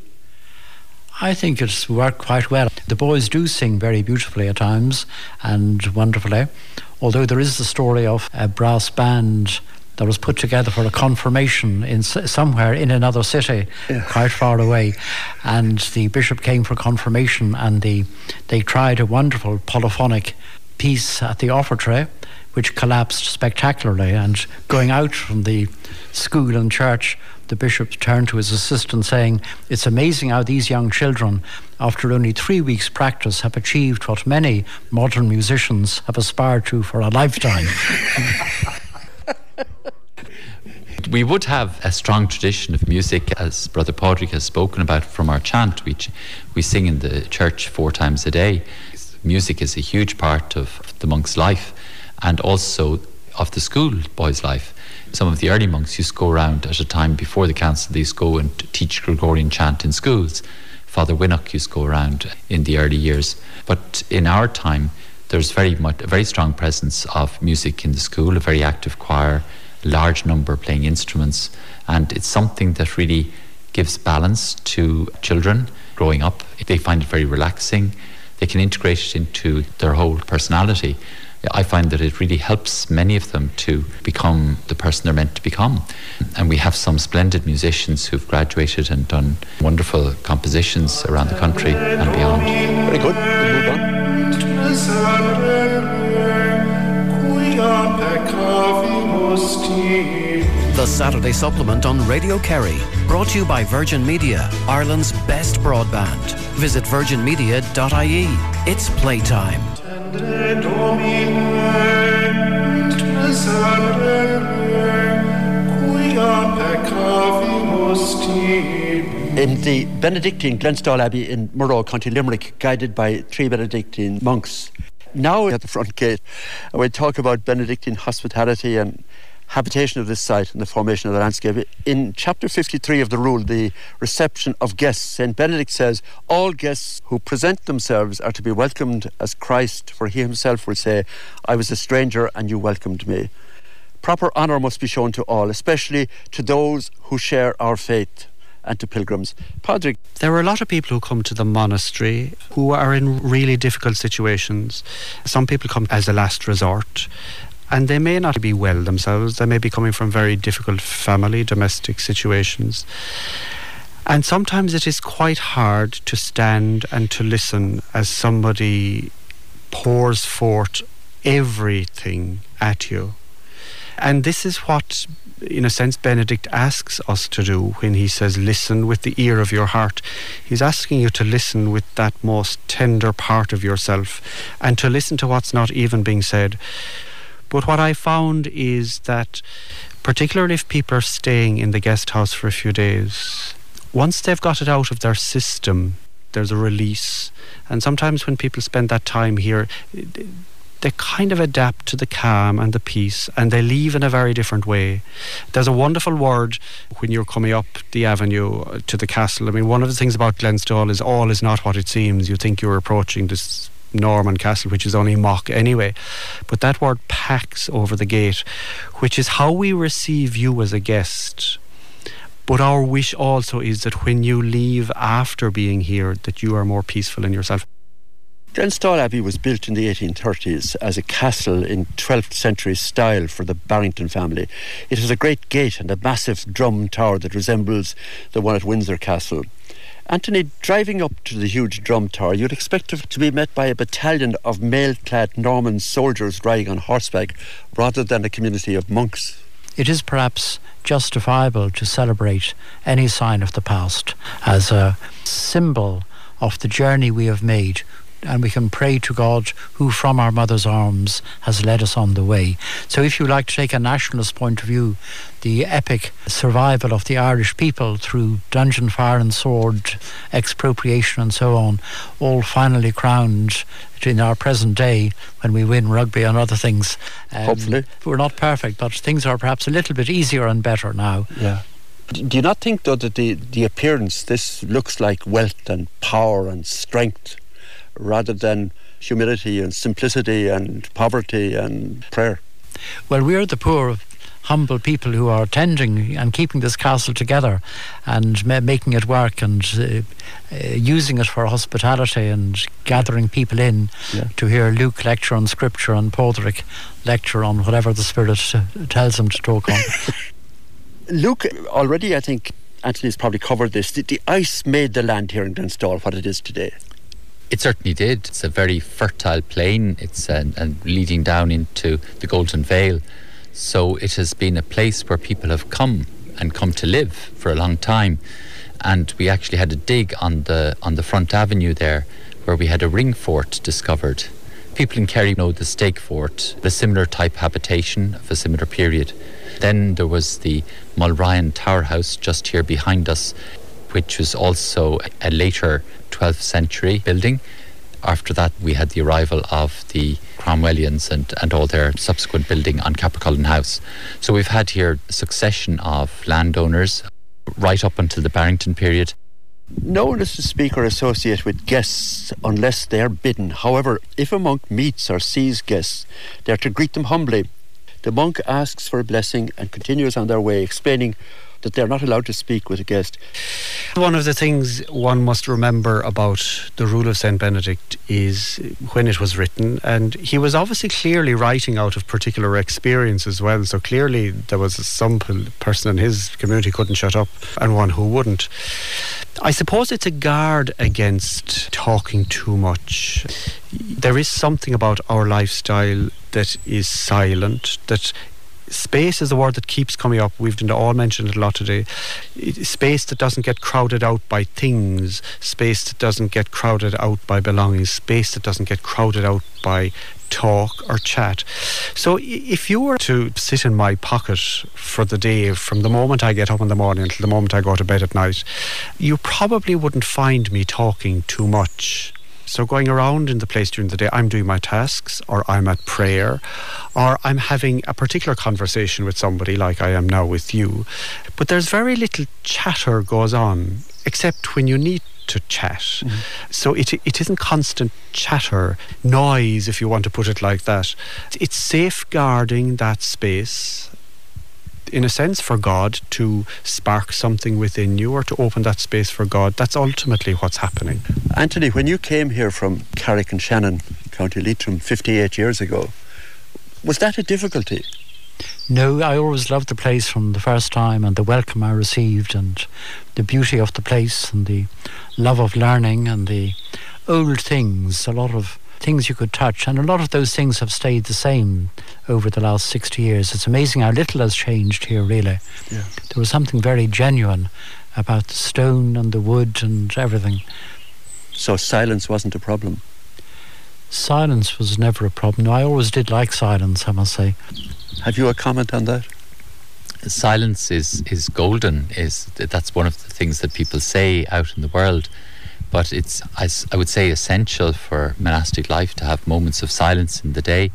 I think it's worked quite well. The boys do sing very beautifully at times and wonderfully, although there is the story of a brass band that was put together for a confirmation in somewhere in another city, yeah. quite far away, and the bishop came for confirmation, and the they tried a wonderful polyphonic piece at the offertory, which collapsed spectacularly, and going out from the school and church the bishop turned to his assistant saying, It's amazing how these young children, after only three weeks' practice, have achieved what many modern musicians have aspired to for a lifetime. we would have a strong tradition of music, as Brother Padraig has spoken about from our chant, which we sing in the church four times a day. Music is a huge part of the monk's life and also of the school boy's life some of the early monks used to go around at a time before the council, they used to go and teach Gregorian chant in schools. Father Winnock used to go around in the early years. But in our time, there's very much a very strong presence of music in the school, a very active choir, a large number playing instruments, and it's something that really gives balance to children growing up. They find it very relaxing. They can integrate it into their whole personality. I find that it really helps many of them to become the person they're meant to become. And we have some splendid musicians who've graduated and done wonderful compositions around the country and beyond. Very good. We'll move on. The Saturday Supplement on Radio Kerry, brought to you by Virgin Media, Ireland's best broadband. Visit virginmedia.ie. It's playtime. In the Benedictine Glenstal Abbey in Murroe, County Limerick, guided by three Benedictine monks. Now at the front gate, we talk about Benedictine hospitality and habitation of this site and the formation of the landscape. In chapter 53 of the rule, the reception of guests, St. Benedict says, All guests who present themselves are to be welcomed as Christ, for he himself will say, I was a stranger and you welcomed me. Proper honour must be shown to all, especially to those who share our faith and to pilgrims. Padraig. There are a lot of people who come to the monastery who are in really difficult situations. Some people come as a last resort and they may not be well themselves. They may be coming from very difficult family, domestic situations. And sometimes it is quite hard to stand and to listen as somebody pours forth everything at you. And this is what, in a sense, Benedict asks us to do when he says, Listen with the ear of your heart. He's asking you to listen with that most tender part of yourself and to listen to what's not even being said. But what I found is that, particularly if people are staying in the guest house for a few days, once they've got it out of their system, there's a release. And sometimes when people spend that time here, they kind of adapt to the calm and the peace and they leave in a very different way. There's a wonderful word when you're coming up the avenue uh, to the castle. I mean, one of the things about Glenstal is all is not what it seems. You think you're approaching this Norman Castle, which is only mock anyway. But that word pax over the gate, which is how we receive you as a guest. But our wish also is that when you leave after being here, that you are more peaceful in yourself. Glenstal Abbey was built in the 1830s as a castle in 12th century style for the Barrington family. It has a great gate and a massive drum tower that resembles the one at Windsor Castle. Anthony, driving up to the huge drum tower, you'd expect to be met by a battalion of mail clad Norman soldiers riding on horseback rather than a community of monks. It is perhaps justifiable to celebrate any sign of the past as a symbol of the journey we have made and we can pray to God who from our mother's arms has led us on the way. So if you like to take a nationalist point of view, the epic survival of the Irish people through dungeon fire and sword, expropriation and so on, all finally crowned in our present day when we win rugby and other things. Um, Hopefully. We're not perfect, but things are perhaps a little bit easier and better now. Yeah. Do you not think, though, that the, the appearance, this looks like wealth and power and strength rather than humility and simplicity and poverty and prayer? Well, we're the poor, humble people who are tending and keeping this castle together and ma- making it work and uh, uh, using it for hospitality and gathering people in Yeah. to hear Luke lecture on scripture and Padraig lecture on whatever the Spirit uh, tells him to talk on. Luke, already I think Anthony's probably covered this. The, the ice made the land here in Glenstal what it is today. It certainly did. It's a very fertile plain. It's and leading down into the Golden Vale. So it has been a place where people have come and come to live for a long time. And we actually had a dig on the on the front avenue there, where we had a ring fort discovered. People in Kerry know the Staigue fort, the similar type habitation of a similar period. Then there was the Mulryan Tower House just here behind us, which was also a later 12th century building. After that, we had the arrival of the Cromwellians and, and all their subsequent building on Cappercullen House. So we've had here a succession of landowners right up until the Barrington period. No one is to speak or associate with guests unless they are bidden. However, if a monk meets or sees guests, they are to greet them humbly. The monk asks for a blessing and continues on their way, explaining that they are not allowed to speak with a guest. One of the things one must remember about the rule of St. Benedict is when it was written, and he was obviously clearly writing out of particular experience as well. So clearly there was some person in his community couldn't shut up and one who wouldn't. I suppose it's a guard against talking too much. There is something about our lifestyle that is silent, that space is a word that keeps coming up. We've all mentioned it a lot today. Space that doesn't get crowded out by things, space that doesn't get crowded out by belongings, space that doesn't get crowded out by talk or chat. So if you were to sit in my pocket for the day from the moment I get up in the morning until the moment I go to bed at night, you probably wouldn't find me talking too much. So going around in the place during the day, I'm doing my tasks, or I'm at prayer, or I'm having a particular conversation with somebody like I am now with you. But there's very little chatter goes on, except when you need to chat. Mm-hmm. So it it isn't constant chatter, noise, if you want to put it like that. It's safeguarding that space in a sense, for God to spark something within you or to open that space for God. That's ultimately what's happening. Anthony, when you came here from Carrick-on-Shannon, County Leitrim, 58 years ago, was that a difficulty? No, I always loved the place from the first time and the welcome I received and the beauty of the place and the love of learning and the old things, a lot of things you could touch. And a lot of those things have stayed the same over the last 60 years. It's amazing how little has changed here, really. Yeah. There was something very genuine about the stone and the wood and everything. So silence wasn't a problem. Silence was never a problem. I always did like silence, I must say. Have you a comment on that? silence is is golden is that's one of the things that people say out in the world but it's I, would say essential for monastic life to have moments of silence in the day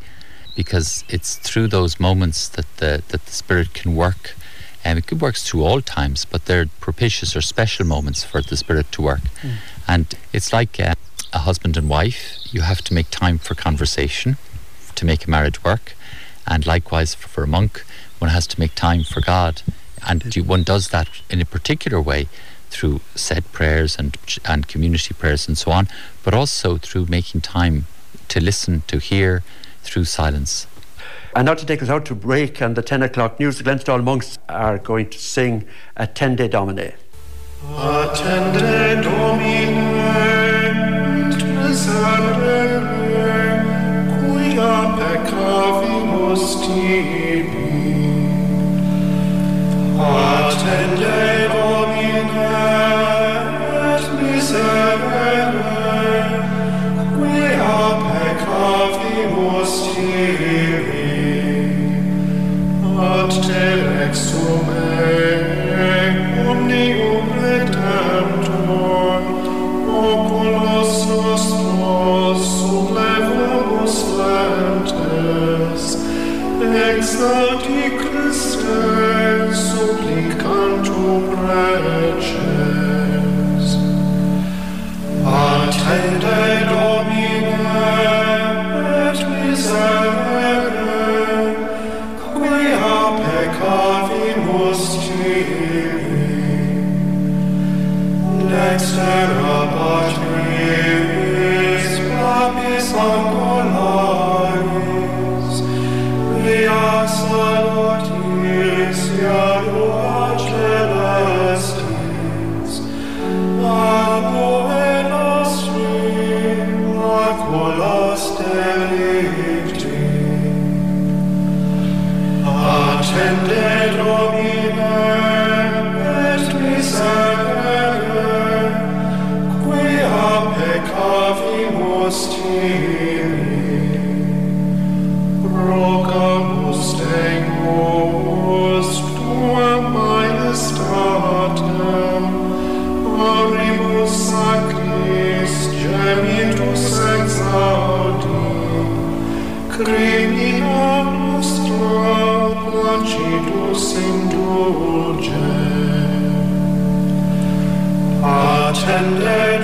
because it's through those moments that the that the spirit can work. And it works through all times but they're propitious or special moments for the spirit to work. And it's like uh, a husband and wife you have to make time for conversation to make a marriage work. And likewise for, for a monk one has to make time for God. And you, one does that in a particular way through said prayers and and community prayers and so on but also through making time to listen to hear through silence And now to take us out to break and the 10 o'clock news, the Glenstal monks are going to sing Attende Domine. Attende Domine, et miserere, quia peccavimus tibi. Attende Dextera Patris, placidus indulge. Attende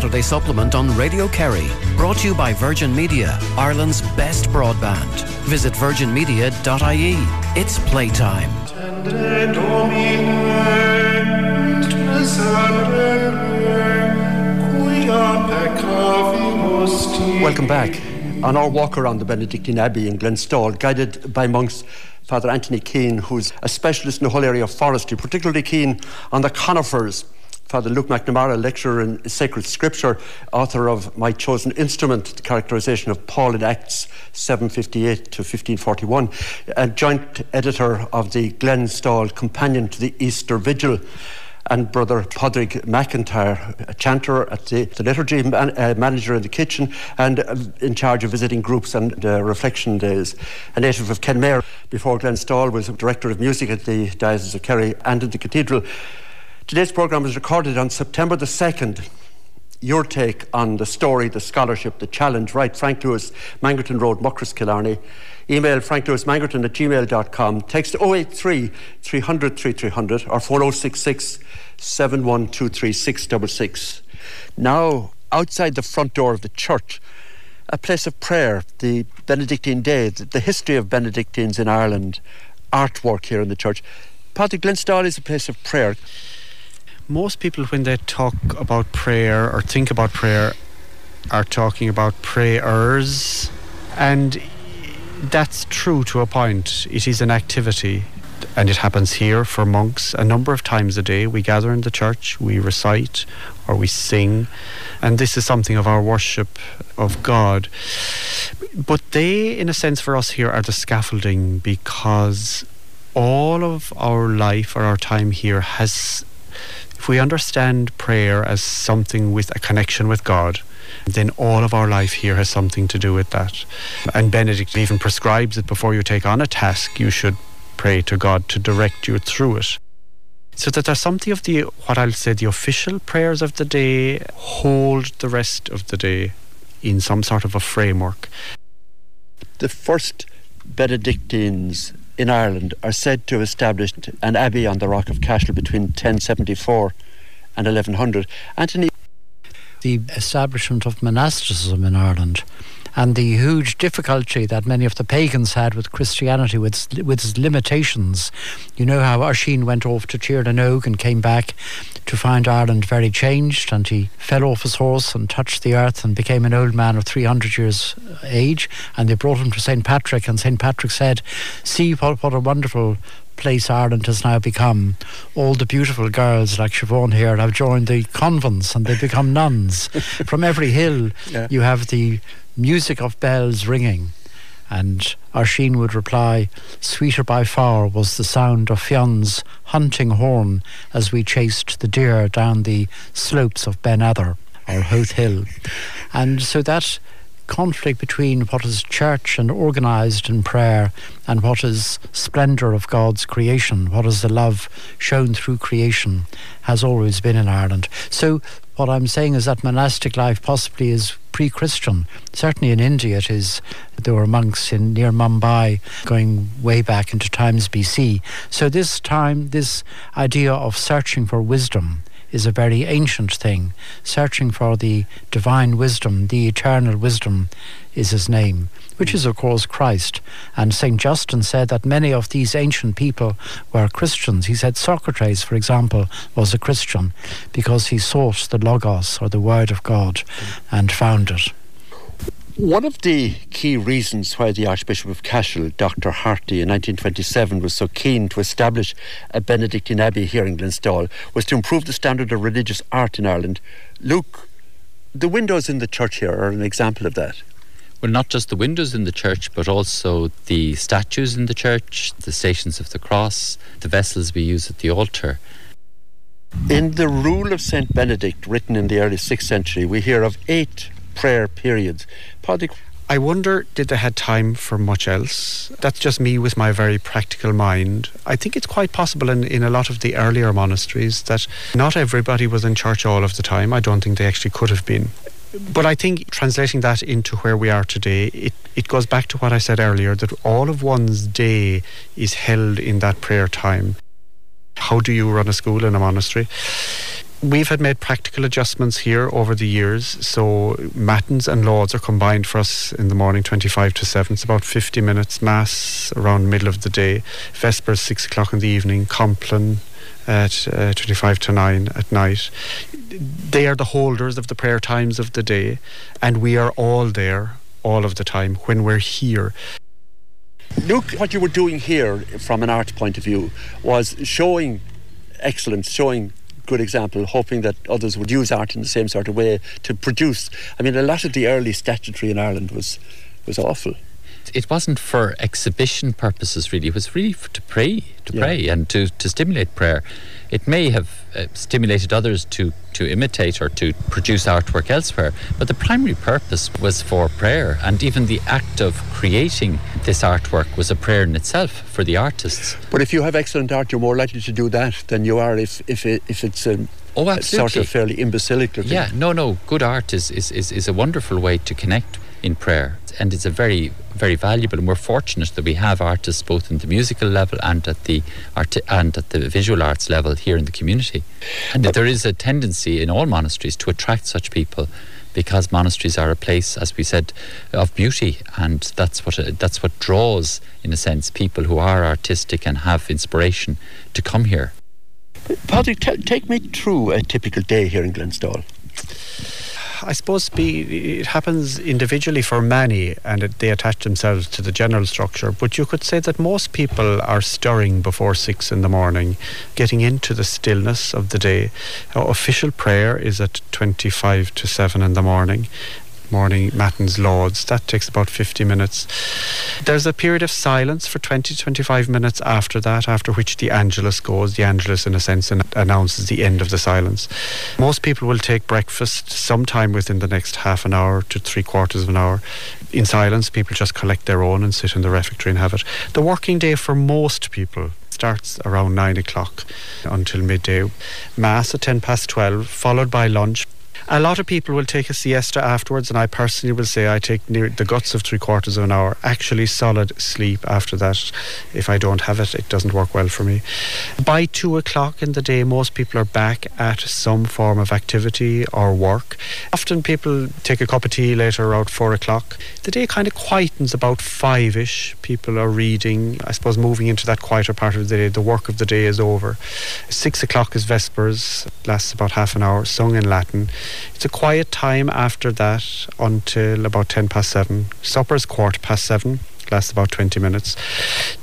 Saturday Supplement on Radio Kerry, brought to you by Virgin Media, Ireland's best broadband. Visit virginmedia.ie. It's playtime. Welcome back. On our walk around the Benedictine Abbey in Glenstal, guided by monks Father Anthony Keane, who's a specialist in the whole area of forestry, particularly keen on the conifers. Father Luke McNamara, lecturer in sacred scripture, author of My Chosen Instrument, the characterization of Paul in Acts 758 to 1541, and joint editor of the Glenstal Companion to the Easter Vigil and Brother Padraig McIntyre, a chanter at the, the liturgy, man, uh, manager in the kitchen, and uh, in charge of visiting groups and uh, reflection days. A native of Kenmare, before Glenstal was director of music at the Diocese of Kerry and in the cathedral. Today's programme was recorded on September the 2nd. Your take on the story, the scholarship, the challenge. Right, Frank Lewis, Mangerton Road, Muckross, Killarney. Email franklewismangerton at gmail.com. Text 083 300 3300 or phone 066 7123 666. Now, outside the front door of the church, a place of prayer, the Benedictine Day, the, history of Benedictines in Ireland, artwork here in the church. Padre Glenstal is a place of prayer. Most people, when they talk about prayer or think about prayer, are talking about prayers. And that's true to a point. It is an activity. And it happens here for monks a number of times a day. We gather in the church, we recite or we sing, and this is something of our worship of God. But they, in a sense, for us here, are the scaffolding because all of our life or our time here has if we understand prayer as something with a connection with God, then all of our life here has something to do with that. And Benedict even prescribes that before you take on a task, you should pray to God to direct you through it. So that there's something of the what I'll say the official prayers of the day hold the rest of the day in some sort of a framework. The first Benedictines in Ireland are said to have established an abbey on the Rock of Cashel between 1074 and 1100. Anthony. The establishment of monasticism in Ireland and the huge difficulty that many of the pagans had with Christianity, with, with its limitations. You know how Oisin went off to Tirnanog and came back to find Ireland very changed, and he fell off his horse and touched the earth and became an old man of 300 years age. And they brought him to St. Patrick, and St. Patrick said, See what, what a wonderful place Ireland has now become. All the beautiful girls like Siobhan here have joined the convents and they become nuns. From every hill, yeah. you have the music of bells ringing. And Oisin would reply, Sweeter by far was the sound of Fionn's hunting horn as we chased the deer down the slopes of Ben Edair, or Howth Hill. And so that conflict between what is church and organised in prayer and what is splendour of God's creation, what is the love shown through creation, has always been in Ireland. So what I'm saying is that monastic life possibly is pre-Christian. Certainly in India, it is. There were monks in near Mumbai going way back into times BC. So this time, this idea of searching for wisdom is a very ancient thing. Searching for the divine wisdom, the eternal wisdom, is his name, which is, of course, Christ. And St. Justin said that many of these ancient people were Christians. He said Socrates, for example, was a Christian because he sought the Logos, or the Word of God, and found it. One of the key reasons why the Archbishop of Cashel, Dr. Harty, in 1927 was so keen to establish a Benedictine abbey here in Glenstal was to improve the standard of religious art in Ireland. Luke, the windows in the church here are an example of that. Well, not just the windows in the church, but also the statues in the church, the stations of the cross, the vessels we use at the altar. In the Rule of St. Benedict, written in the early 6th century, we hear of eight prayer periods. I wonder did they had time for much else? That's just me with my very practical mind. I think it's quite possible in, in a lot of the earlier monasteries that not everybody was in church all of the time. I don't think they actually could have been. But I think translating that into where we are today, it, it goes back to what I said earlier that all of one's day is held in that prayer time. How do you run a school in a monastery? We've had made practical adjustments here over the years. So matins and lauds are combined for us in the morning, 25 to 7. It's about 50 minutes. Mass around middle of the day. Vespers, 6 o'clock in the evening. Compline at uh, 25 to 9 at night. They are the holders of the prayer times of the day. And we are all there all of the time when we're here. Look, what you were doing here from an art point of view was showing excellence, showing good example, hoping that others would use art in the same sort of way to produce. I mean, a lot of the early statuary in Ireland was was awful. It wasn't for exhibition purposes, really. It was really to pray, to yeah. pray, and to, to stimulate prayer. It may have uh, stimulated others to, to imitate or to produce artwork elsewhere, but the primary purpose was for prayer, and even the act of creating this artwork was a prayer in itself for the artists. But if you have excellent art, you're more likely to do that than you are if, if, it, if it's a Oh, absolutely. sort of fairly imbecilical thing. Yeah, no, no. Good art is, is, is, is a wonderful way to connect in prayer. And it's a very, very valuable, and we're fortunate that we have artists both in the musical level and at the art and at the visual arts level here in the community. And that there is a tendency in all monasteries to attract such people because monasteries are a place, as we said, of beauty, and that's what that's what draws, in a sense, people who are artistic and have inspiration to come here. Patrick, t- take me through a typical day here in Glenstal. I suppose be, it happens individually for many and it, they attach themselves to the general structure. But you could say that most people are stirring before six in the morning, getting into the stillness of the day. Our official prayer is at 25 to 7 in the morning morning matins lauds. That takes about 50 minutes. There's a period of silence for 20 25 minutes after that, after which the Angelus goes. The Angelus, in a sense, announces the end of the silence. Most people will take breakfast sometime within the next half an hour to three quarters of an hour. In silence, people just collect their own and sit in the refectory and have it. The working day for most people starts around nine o'clock until midday. Mass at ten past twelve, followed by lunch. A lot of people will take a siesta afterwards, and I personally will say I take near the guts of three quarters of an hour. Actually, solid sleep after that. If I don't have it, it doesn't work well for me. By two o'clock in the day, most people are back at some form of activity or work. Often people take a cup of tea later around four o'clock. The day kind of quietens about five ish. People are reading, I suppose, moving into that quieter part of the day. The work of the day is over. Six o'clock is Vespers, lasts about half an hour, sung in Latin. It's a quiet time after that until about 10 past 7. Supper's quarter past 7 lasts about 20 minutes.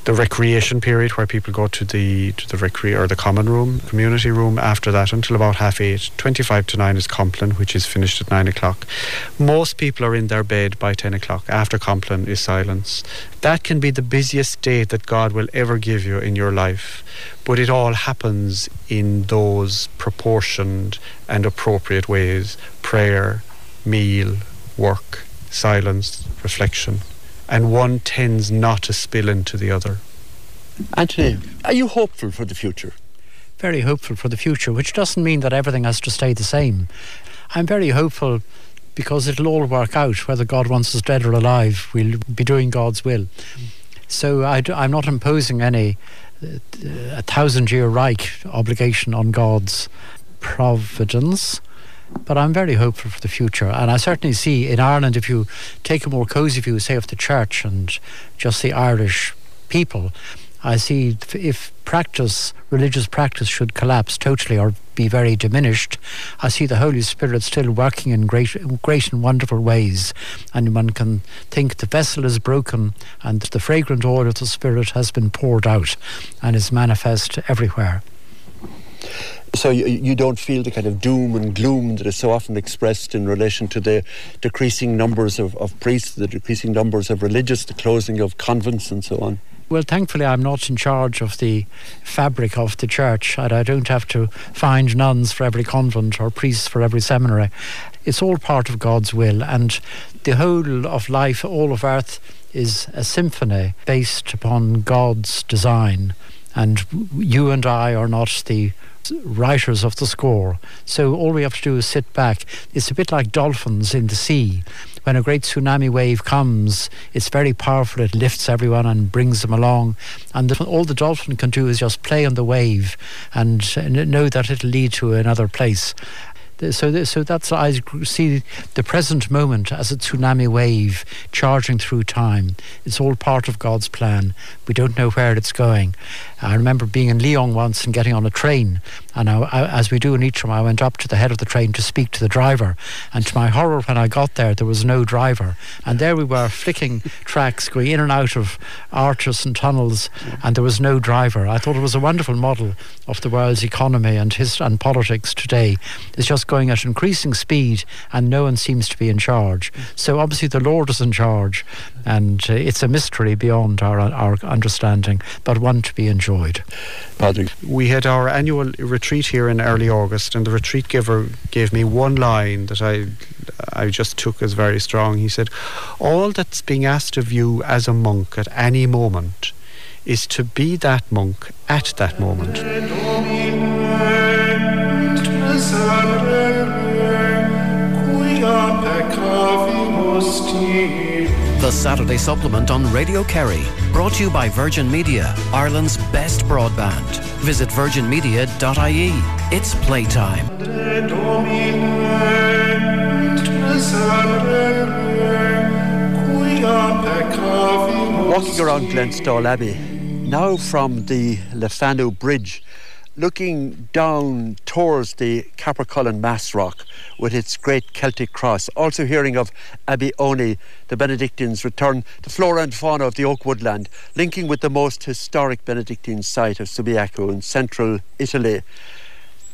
The recreation period where people go to the to the recre or the common room, community room after that until about half 8. 25 to 9 is Compline, which is finished at 9 o'clock. Most people are in their bed by 10 o'clock. After Compline is silence. That can be the busiest day that God will ever give you in your life. But it all happens in those proportioned and appropriate ways prayer, meal, work, silence, reflection. And one tends not to spill into the other. Anthony, are you hopeful for the future? Very hopeful for the future, which doesn't mean that everything has to stay the same. I'm very hopeful because it'll all work out. Whether God wants us dead or alive, we'll be doing God's will. So I am not imposing any uh, a thousand year Reich obligation on God's providence. But I'm very hopeful for the future. And I certainly see in Ireland, if you take a more cosy view, say, of the church and just the Irish people, I see if practice, religious practice, should collapse totally or be very diminished, I see the Holy Spirit still working in great, great and wonderful ways. And one can think the vessel is broken and the fragrant oil of the Spirit has been poured out and is manifest everywhere. So you, you don't feel the kind of doom and gloom that is so often expressed in relation to the decreasing numbers of, of priests, the decreasing numbers of religious, the closing of convents and so on? Well, thankfully, I'm not in charge of the fabric of the church, and I don't have to find nuns for every convent or priests for every seminary. It's all part of God's will, and the whole of life, all of earth, is a symphony based upon God's design. And you and I are not the writers of the score. So all we have to do is sit back. It's a bit like dolphins in the sea. When a great tsunami wave comes, it's very powerful. It lifts everyone and brings them along. And the, all the dolphin can do is just play on the wave and know that it'll lead to another place so so that's I see the present moment as a tsunami wave charging through time. It's all part of God's plan. We don't know where it's going. I remember being in Lyon once and getting on a train, and I, I, as we do in Leitrim, I went up to the head of the train to speak to the driver. And to my horror, when I got there, there was no driver, and there we were flicking tracks going in and out of arches and tunnels, and there was no driver. I thought it was a wonderful model of the world's economy and his and politics today. It's just going at increasing speed, and no one seems to be in charge. So obviously the Lord is in charge, and uh, it's a mystery beyond our our understanding, but one to be enjoyed. Padre. We had our annual retreat here in early August, and the retreat giver gave me one line that I I just took as very strong. He said, "All that's being asked of you as a monk at any moment." Is to be that monk at that moment. The Saturday Supplement on Radio Kerry, brought to you by Virgin Media, Ireland's best broadband. Visit virginmedia.ie. It's playtime. Walking around Glenstal Abbey, now from the Lefanu Bridge, looking down towards the Cappercullen Mass Rock with its great Celtic cross. Also hearing of Abbey Owney, the Benedictines' return the flora and fauna of the oak woodland, linking with the most historic Benedictine site of Subiaco in central Italy.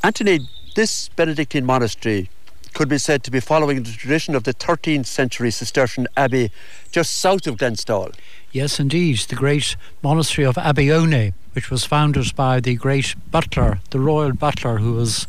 Anthony, this Benedictine monastery could be said to be following the tradition of the 13th century Cistercian abbey just south of Glenstal. Yes, indeed, the great monastery of Abbey Owney, which was founded by the great butler, the royal butler, who was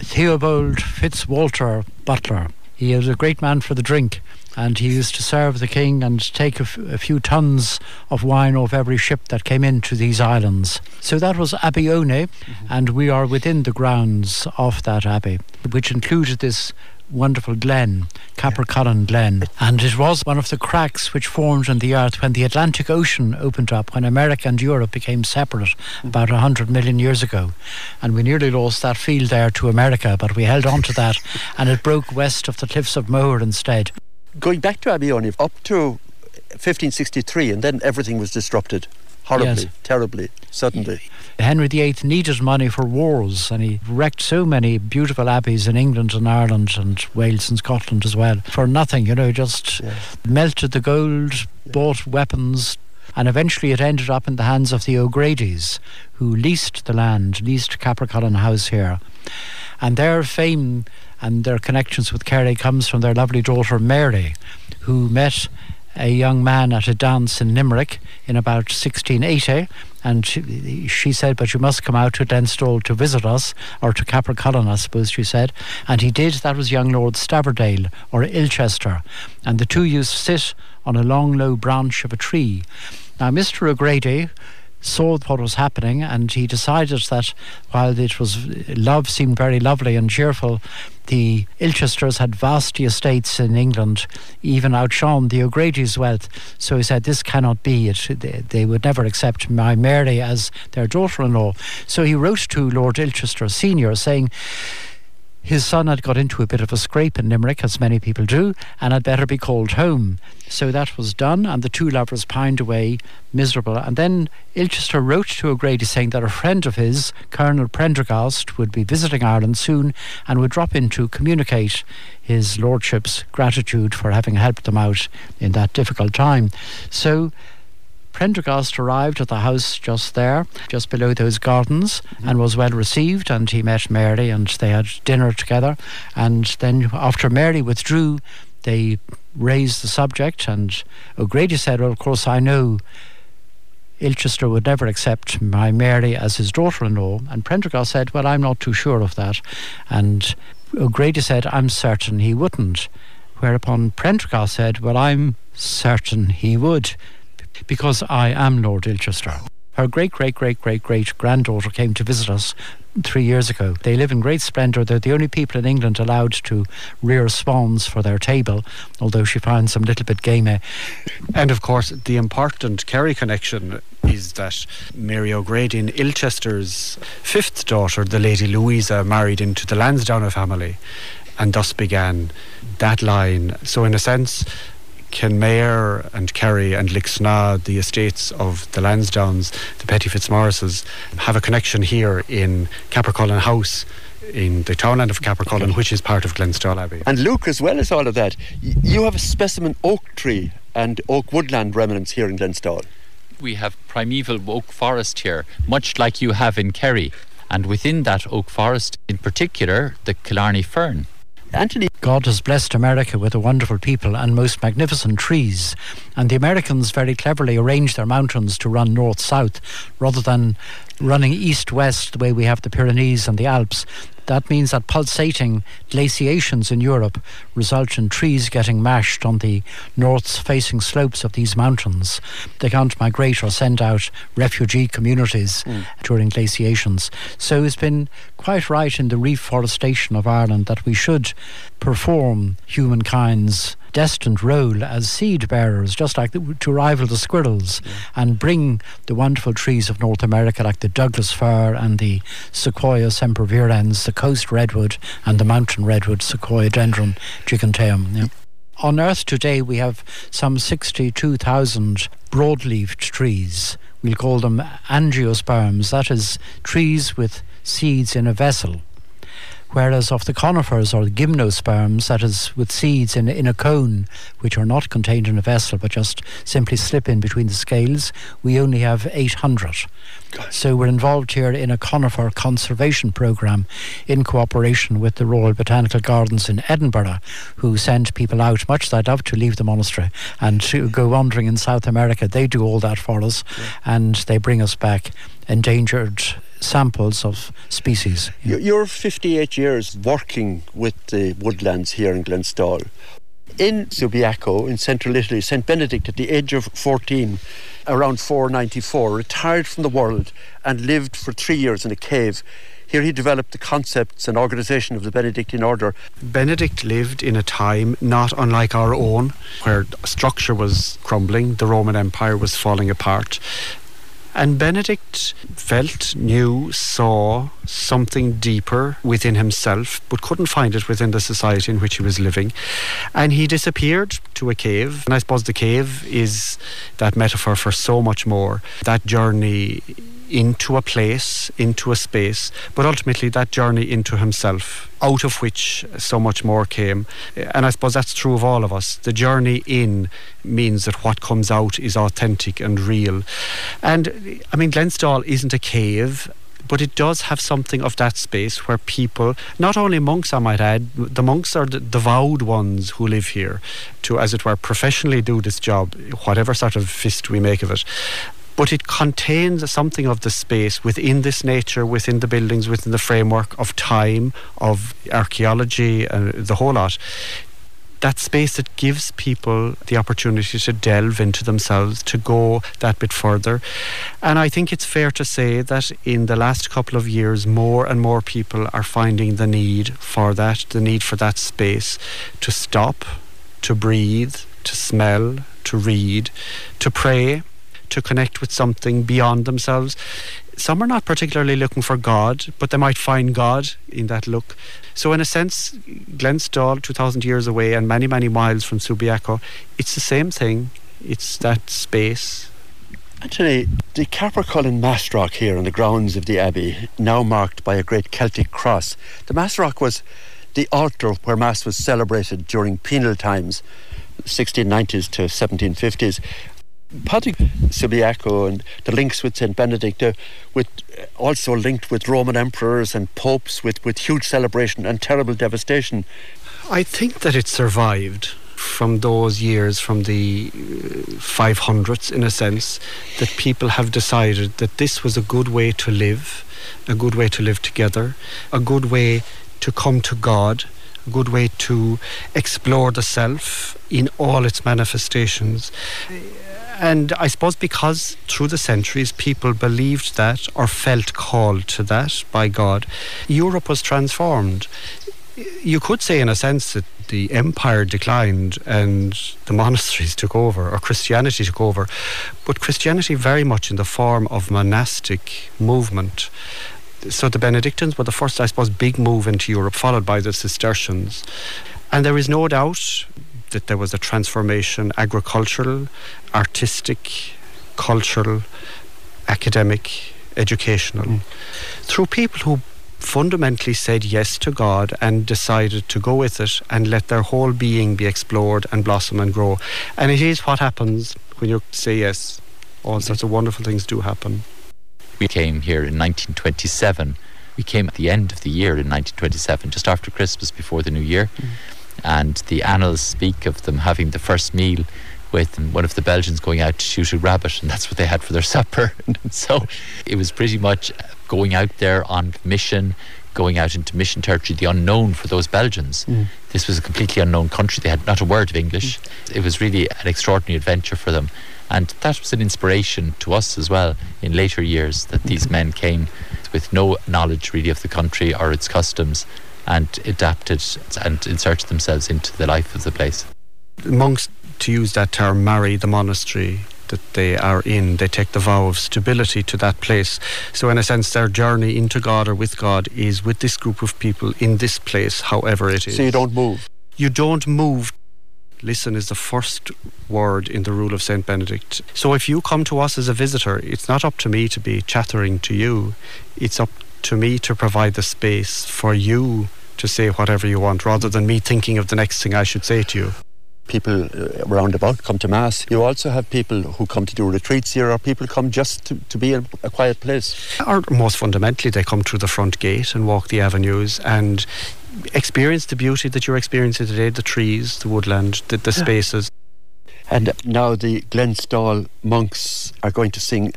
Theobald Fitzwalter Butler. He was a great man for the drink, and he used to serve the king and take a, f- a few tons of wine off every ship that came into these islands. So that was Abbey Owney, mm-hmm. and we are within the grounds of that abbey, which included this wonderful glen, Cappercullen Glen. And it was one of the cracks which formed in the earth when the Atlantic Ocean opened up, when America and Europe became separate about 100 million years ago. And we nearly lost that field there to America, but we held on to that and it broke west of the cliffs of Moher instead. Going back to Abbey Owney, up to 1563, and then everything was disrupted horribly, yes. terribly, suddenly. Henry VIII needed money for wars, and he wrecked so many beautiful abbeys in England and Ireland and Wales and Scotland as well for nothing. You know, just melted the gold, bought weapons, and eventually it ended up in the hands of the O'Grady's, who leased the land, leased Cappercullen House here. And their fame and their connections with Kerry comes from their lovely daughter Mary, who met a young man at a dance in Limerick in about 1680 and she, she, said, but you must come out to Glenstal to visit us, or to Cappercullen, I suppose she said. And he did. That was young Lord Stavordale, or Ilchester. And the two used to sit on a long, low branch of a tree. Now, Mr. O'Grady, saw what was happening and he decided that while it was love seemed very lovely and cheerful the Ilchesters had vast estates in England even outshone the O'Grady's wealth. So he said this cannot be. It they, they would never accept my Mary as their daughter-in-law. So he wrote to Lord Ilchester senior saying his son had got into a bit of a scrape in Limerick, as many people do, and had better be called home. So that was done, and the two lovers pined away miserable. And then Ilchester wrote to O'Grady saying that a friend of his, Colonel Prendergast, would be visiting Ireland soon and would drop in to communicate his lordship's gratitude for having helped them out in that difficult time. So Prendergast arrived at the house just there, just below those gardens, mm-hmm. and was well received. And he met Mary, and they had dinner together. And then, after Mary withdrew, they raised the subject. And O'Grady said, "Well, of course, I know." Ilchester would never accept my Mary as his daughter-in-law, and Prendergast said, "Well, I'm not too sure of that," and O'Grady said, "I'm certain he wouldn't." Whereupon Prendergast said, "Well, I'm certain he would." Because I am Lord Ilchester. Her great, great, great, great, great granddaughter came to visit us three years ago. They live in great splendour. They're the only people in England allowed to rear swans for their table, although she finds them a little bit gamey. And of course, the important Kerry connection is that Mary O'Grady in Ilchester's fifth daughter, the Lady Louisa, married into the Lansdowne family, and thus began that line. So, in a sense, Kenmare and Kerry and Lixnaw, the estates of the Lansdownes, the Petty Fitzmaurices, have a connection here in Cappercullen House in the townland of Cappercullen, which is part of Glenstal Abbey. And Luke, as well as all of that, you have a specimen oak tree and oak woodland remnants here in Glenstal. We have primeval oak forest here, much like you have in Kerry. And within that oak forest, in particular, the Killarney fern. Anthony. God has blessed America with a wonderful people and most magnificent trees. And the Americans very cleverly arranged their mountains to run north south rather than running east west the way we have the Pyrenees and the Alps. That means that pulsating glaciations in Europe result in trees getting mashed on the north facing slopes of these mountains. They can't migrate or send out refugee communities mm. during glaciations. So it's been quite right in the reforestation of Ireland that we should perform humankind's destined role as seed bearers, just like the, to rival the squirrels, yeah. and bring the wonderful trees of North America, like the Douglas fir and the Sequoia sempervirens, the coast redwood and the mountain redwood, Sequoia dendron giganteum. Yeah. On Earth today, we have some 62,000 broadleaved trees. We'll call them angiosperms, that is, trees with seeds in a vessel whereas of the conifers or the gymnosperms, that is with seeds in, in a cone, which are not contained in a vessel but just simply slip in between the scales, we only have 800. So we're involved here in a conifer conservation programme in cooperation with the Royal Botanical Gardens in Edinburgh, who send people out, much as I'd love to leave the monastery and to go wandering in South America. They do all that for us yeah. and they bring us back endangered samples of species. Yeah. You're 58 years working with the woodlands here in Glenstal. In Subiaco, in central Italy, St. Benedict, at the age of 14, around 494, retired from the world and lived for three years in a cave. Here he developed the concepts and organisation of the Benedictine order. Benedict lived in a time not unlike our own, where structure was crumbling, the Roman Empire was falling apart, and Benedict felt, knew, saw something deeper within himself, but couldn't find it within the society in which he was living. And he disappeared to a cave. And I suppose the cave is that metaphor for so much more. That journey into a place, into a space, but ultimately that journey into himself, out of which so much more came. And I suppose that's true of all of us. The journey in means that what comes out is authentic and real. And I mean, Glenstal isn't a cave but it does have something of that space where people, not only monks, I might add, the monks are the devout ones who live here to, as it were, professionally do this job, whatever sort of fist we make of it but it contains something of the space within this nature, within the buildings, within the framework of time, of archaeology, and the whole lot. That space that gives people the opportunity to delve into themselves, to go that bit further. And I think it's fair to say that in the last couple of years, more and more people are finding the need for that, the need for that space to stop, to breathe, to smell, to read, to pray to connect with something beyond themselves. Some are not particularly looking for God, but they might find God in that look. So, in a sense, Glenstal, 2,000 years away and many, many miles from Subiaco, it's the same thing. It's that space. Actually, the Cappercullen Mass Rock here on the grounds of the Abbey, now marked by a great Celtic cross. The Mass Rock was the altar where Mass was celebrated during penal times, 1690s to 1750s. Patrick Subiaco and the links with St. Benedict, uh, with uh, also linked with Roman emperors and popes with, with huge celebration and terrible devastation. I think that it survived from those years, from the uh, 500s in a sense, that people have decided that this was a good way to live, a good way to live together, a good way to come to God, a good way to explore the self in all its manifestations and I suppose because through the centuries people believed that or felt called to that by God, Europe was transformed. You could say, in a sense, that the empire declined and the monasteries took over, or Christianity took over, but Christianity very much in the form of monastic movement. So the Benedictines were the first, I suppose, big move into Europe, followed by the Cistercians. And there is no doubt that there was a transformation agricultural, artistic, cultural, academic, educational, mm. through people who fundamentally said yes to God and decided to go with it and let their whole being be explored and blossom and grow. And it is what happens when you say yes. All sorts of wonderful things do happen. We came here in 1927. We came at the end of the year in 1927, just after Christmas, before the new year. Mm and the annals speak of them having the first meal with one of the Belgians going out to shoot a rabbit, and that's what they had for their supper. so it was pretty much going out there on mission, going out into mission territory, the unknown for those Belgians. Mm. This was a completely unknown country. They had not a word of English. Mm. It was really an extraordinary adventure for them. And that was an inspiration to us as well in later years that these men came with no knowledge really of the country or its customs and adapted and inserted themselves into the life of the place. Monks, to use that term, marry the monastery that they are in. They take the vow of stability to that place. So, in a sense, their journey into God or with God is with this group of people in this place, however it is. So, you don't move? You don't move. Listen is the first word in the rule of St. Benedict. So, if you come to us as a visitor, it's not up to me to be chattering to you. It's up to me to provide the space for you to say whatever you want rather than me thinking of the next thing I should say to you. People uh, around about come to Mass. You also have people who come to do retreats here, or people come just to, to be in a quiet place. Or most fundamentally, they come through the front gate and walk the avenues and experience the beauty that you're experiencing today the trees, the woodland, the, the spaces. And now the Glenstal monks are going to sing.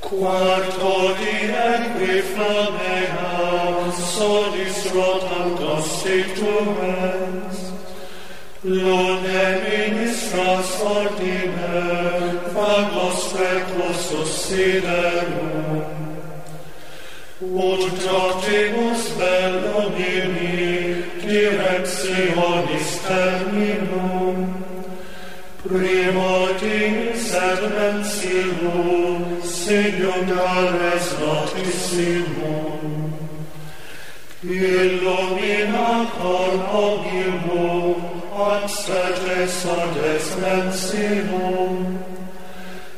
Quarto di equi solis rotam constituens. Lune ministras ordine, fagos pecus usiderum. Ut doctimus bellum ini, directionis terminum. Primotinis et mensilum, signum dares notissimum. Illumina cor ogimum, Accepte sandes mensinum,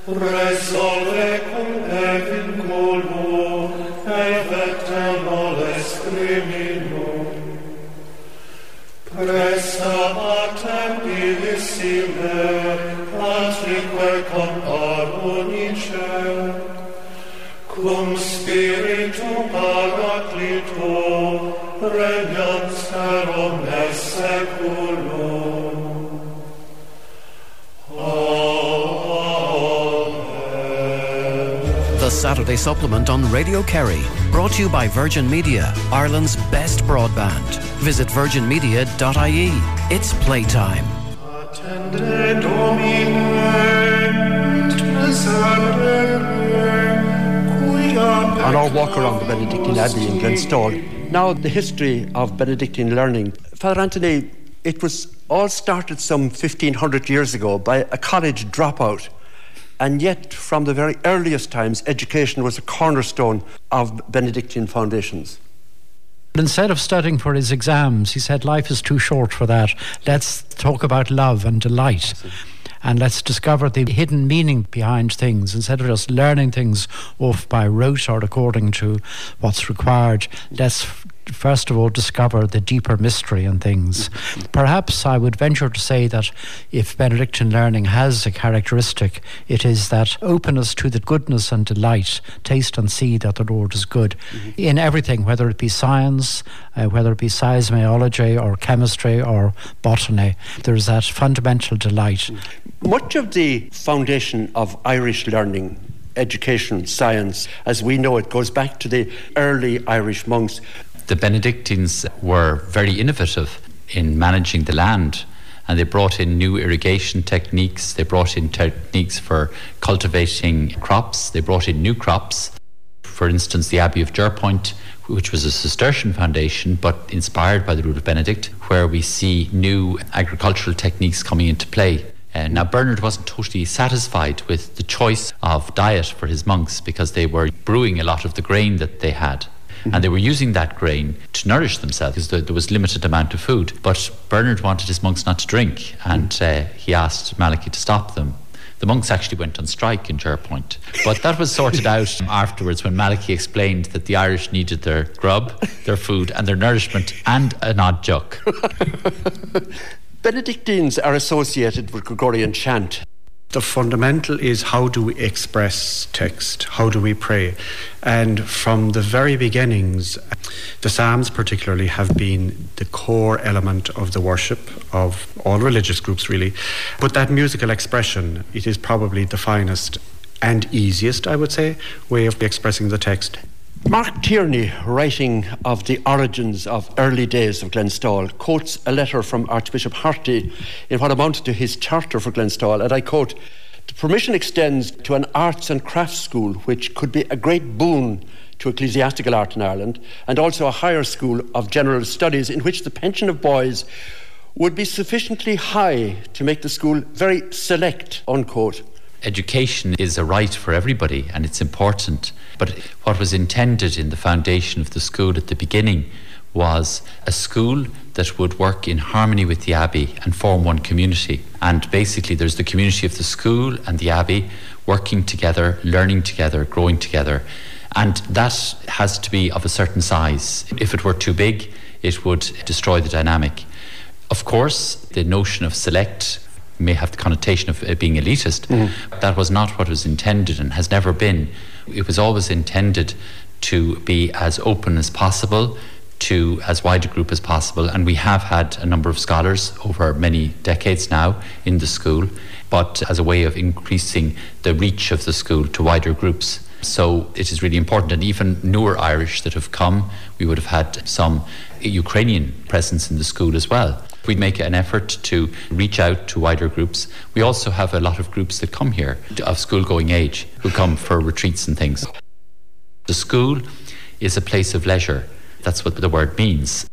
resolve cum evin colo, et vecta moles criminum. Presta matem illisime, atrique comparonice, cum spiritu paraclito, regnans erom ne seculum. Saturday Supplement on Radio Kerry. Brought to you by Virgin Media, Ireland's best broadband. Visit virginmedia.ie. It's playtime. On our walk around the Benedictine Abbey in Glenstal. Now, the history of Benedictine learning. Father Anthony, it was all started some 1500 years ago by a college dropout. And yet, from the very earliest times, education was a cornerstone of Benedictine foundations. Instead of studying for his exams, he said, Life is too short for that. Let's talk about love and delight. And let's discover the hidden meaning behind things instead of just learning things off by rote or according to what's required. Let's first of all discover the deeper mystery in things. Perhaps I would venture to say that if Benedictine learning has a characteristic, it is that openness to the goodness and delight, taste and see that the Lord is good in everything, whether it be science, uh, whether it be seismology or chemistry or botany. There's that fundamental delight. Much of the foundation of Irish learning, education, science, as we know it, goes back to the early Irish monks. The Benedictines were very innovative in managing the land and they brought in new irrigation techniques, they brought in techniques for cultivating crops, they brought in new crops. For instance, the Abbey of Jerpoint, which was a Cistercian foundation but inspired by the rule of Benedict, where we see new agricultural techniques coming into play. Uh, now, Bernard wasn't totally satisfied with the choice of diet for his monks because they were brewing a lot of the grain that they had. And they were using that grain to nourish themselves because there, there was limited amount of food. But Bernard wanted his monks not to drink, and uh, he asked Malachy to stop them. The monks actually went on strike in Jerpoint. But that was sorted out afterwards when Malachy explained that the Irish needed their grub, their food, and their nourishment, and an odd joke. Benedictines are associated with Gregorian chant. The fundamental is how do we express text? How do we pray? And from the very beginnings, the Psalms particularly have been the core element of the worship of all religious groups, really. But that musical expression, it is probably the finest and easiest, I would say, way of expressing the text. Mark Tierney, writing of the origins of early days of Glenstal, quotes a letter from Archbishop Harty in what amounted to his charter for Glenstal, and I quote, The permission extends to an arts and crafts school which could be a great boon to ecclesiastical art in Ireland, and also a higher school of general studies in which the pension of boys would be sufficiently high to make the school very select, unquote. education is a right for everybody and it's important. But what was intended in the foundation of the school at the beginning was a school that would work in harmony with the Abbey and form one community. And basically, there's the community of the school and the Abbey working together, learning together, growing together. And that has to be of a certain size. If it were too big, it would destroy the dynamic. Of course, the notion of select may have the connotation of being elitist. Mm-hmm. That was not what was intended and has never been. It was always intended to be as open as possible, to as wide a group as possible. And we have had a number of scholars over many decades now in the school, but as a way of increasing the reach of the school to wider groups. So it is really important. And even newer Irish that have come, we would have had some Ukrainian presence in the school as well. We make an effort to reach out to wider groups. We also have a lot of groups that come here of school going age who come for retreats and things. The school is a place of leisure. That's what the word means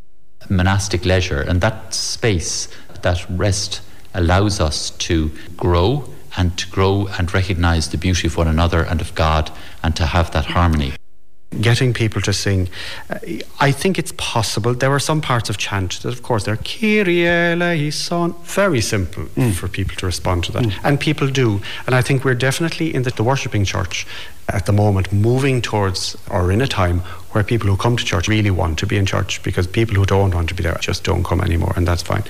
monastic leisure. And that space, that rest, allows us to grow and to grow and recognize the beauty of one another and of God and to have that harmony getting people to sing. Uh, I think it's possible. There were some parts of chant that, of course, they're Kyrie eleison. Very simple mm. for people to respond to that. Mm. And people do. And I think we're definitely in the, the worshipping church at the moment moving towards or in a time where people who come to church really want to be in church because people who don't want to be there just don't come anymore and that's fine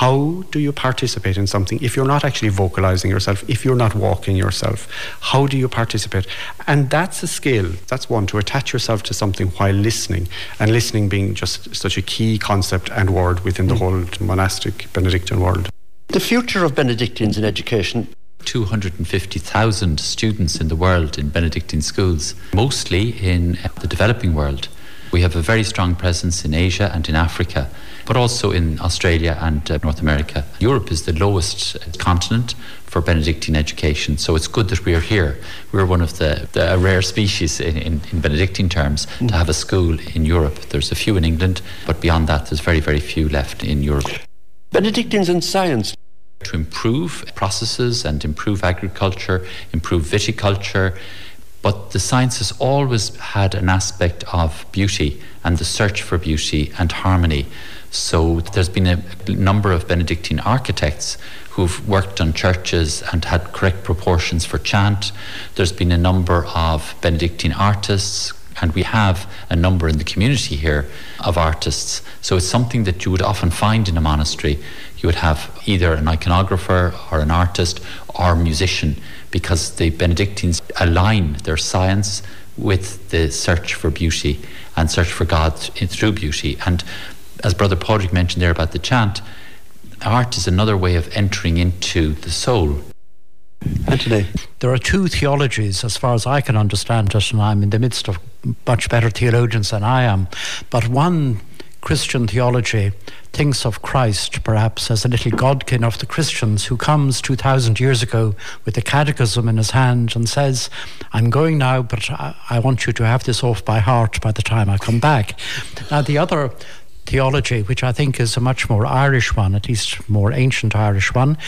how do you participate in something if you're not actually vocalizing yourself, if you're not walking yourself? How do you participate? And that's a skill. That's one to attach yourself to something while listening, and listening being just such a key concept and word within the mm. whole monastic Benedictine world. The future of Benedictines in education 250,000 students in the world in Benedictine schools, mostly in the developing world. We have a very strong presence in Asia and in Africa, but also in Australia and uh, North America. Europe is the lowest continent for Benedictine education, so it's good that we're here. We're one of the, the rare species in, in, in Benedictine terms mm. to have a school in Europe. There's a few in England, but beyond that, there's very, very few left in Europe. Benedictines in science to improve processes and improve agriculture, improve viticulture, but the science has always had an aspect of beauty and the search for beauty and harmony. So there's been a number of Benedictine architects who've worked on churches and had correct proportions for chant. There's been a number of Benedictine artists, and we have a number in the community here of artists. So it's something that you would often find in a monastery. You would have either an iconographer or an artist or musician because the Benedictines align their science with the search for beauty and search for God through beauty. And as Brother Padraig mentioned there about the chant, art is another way of entering into the soul. Anthony. There are two theologies, as far as I can understand it, and I'm in the midst of much better theologians than I am. But one Christian theology thinks of Christ perhaps as a little godkin of the Christians who comes 2,000 years ago with the catechism in his hand and says, I'm going now, but I want you to have this off by heart by the time I come back. Now, the other theology, which I think is a much more Irish one, at least more ancient Irish one,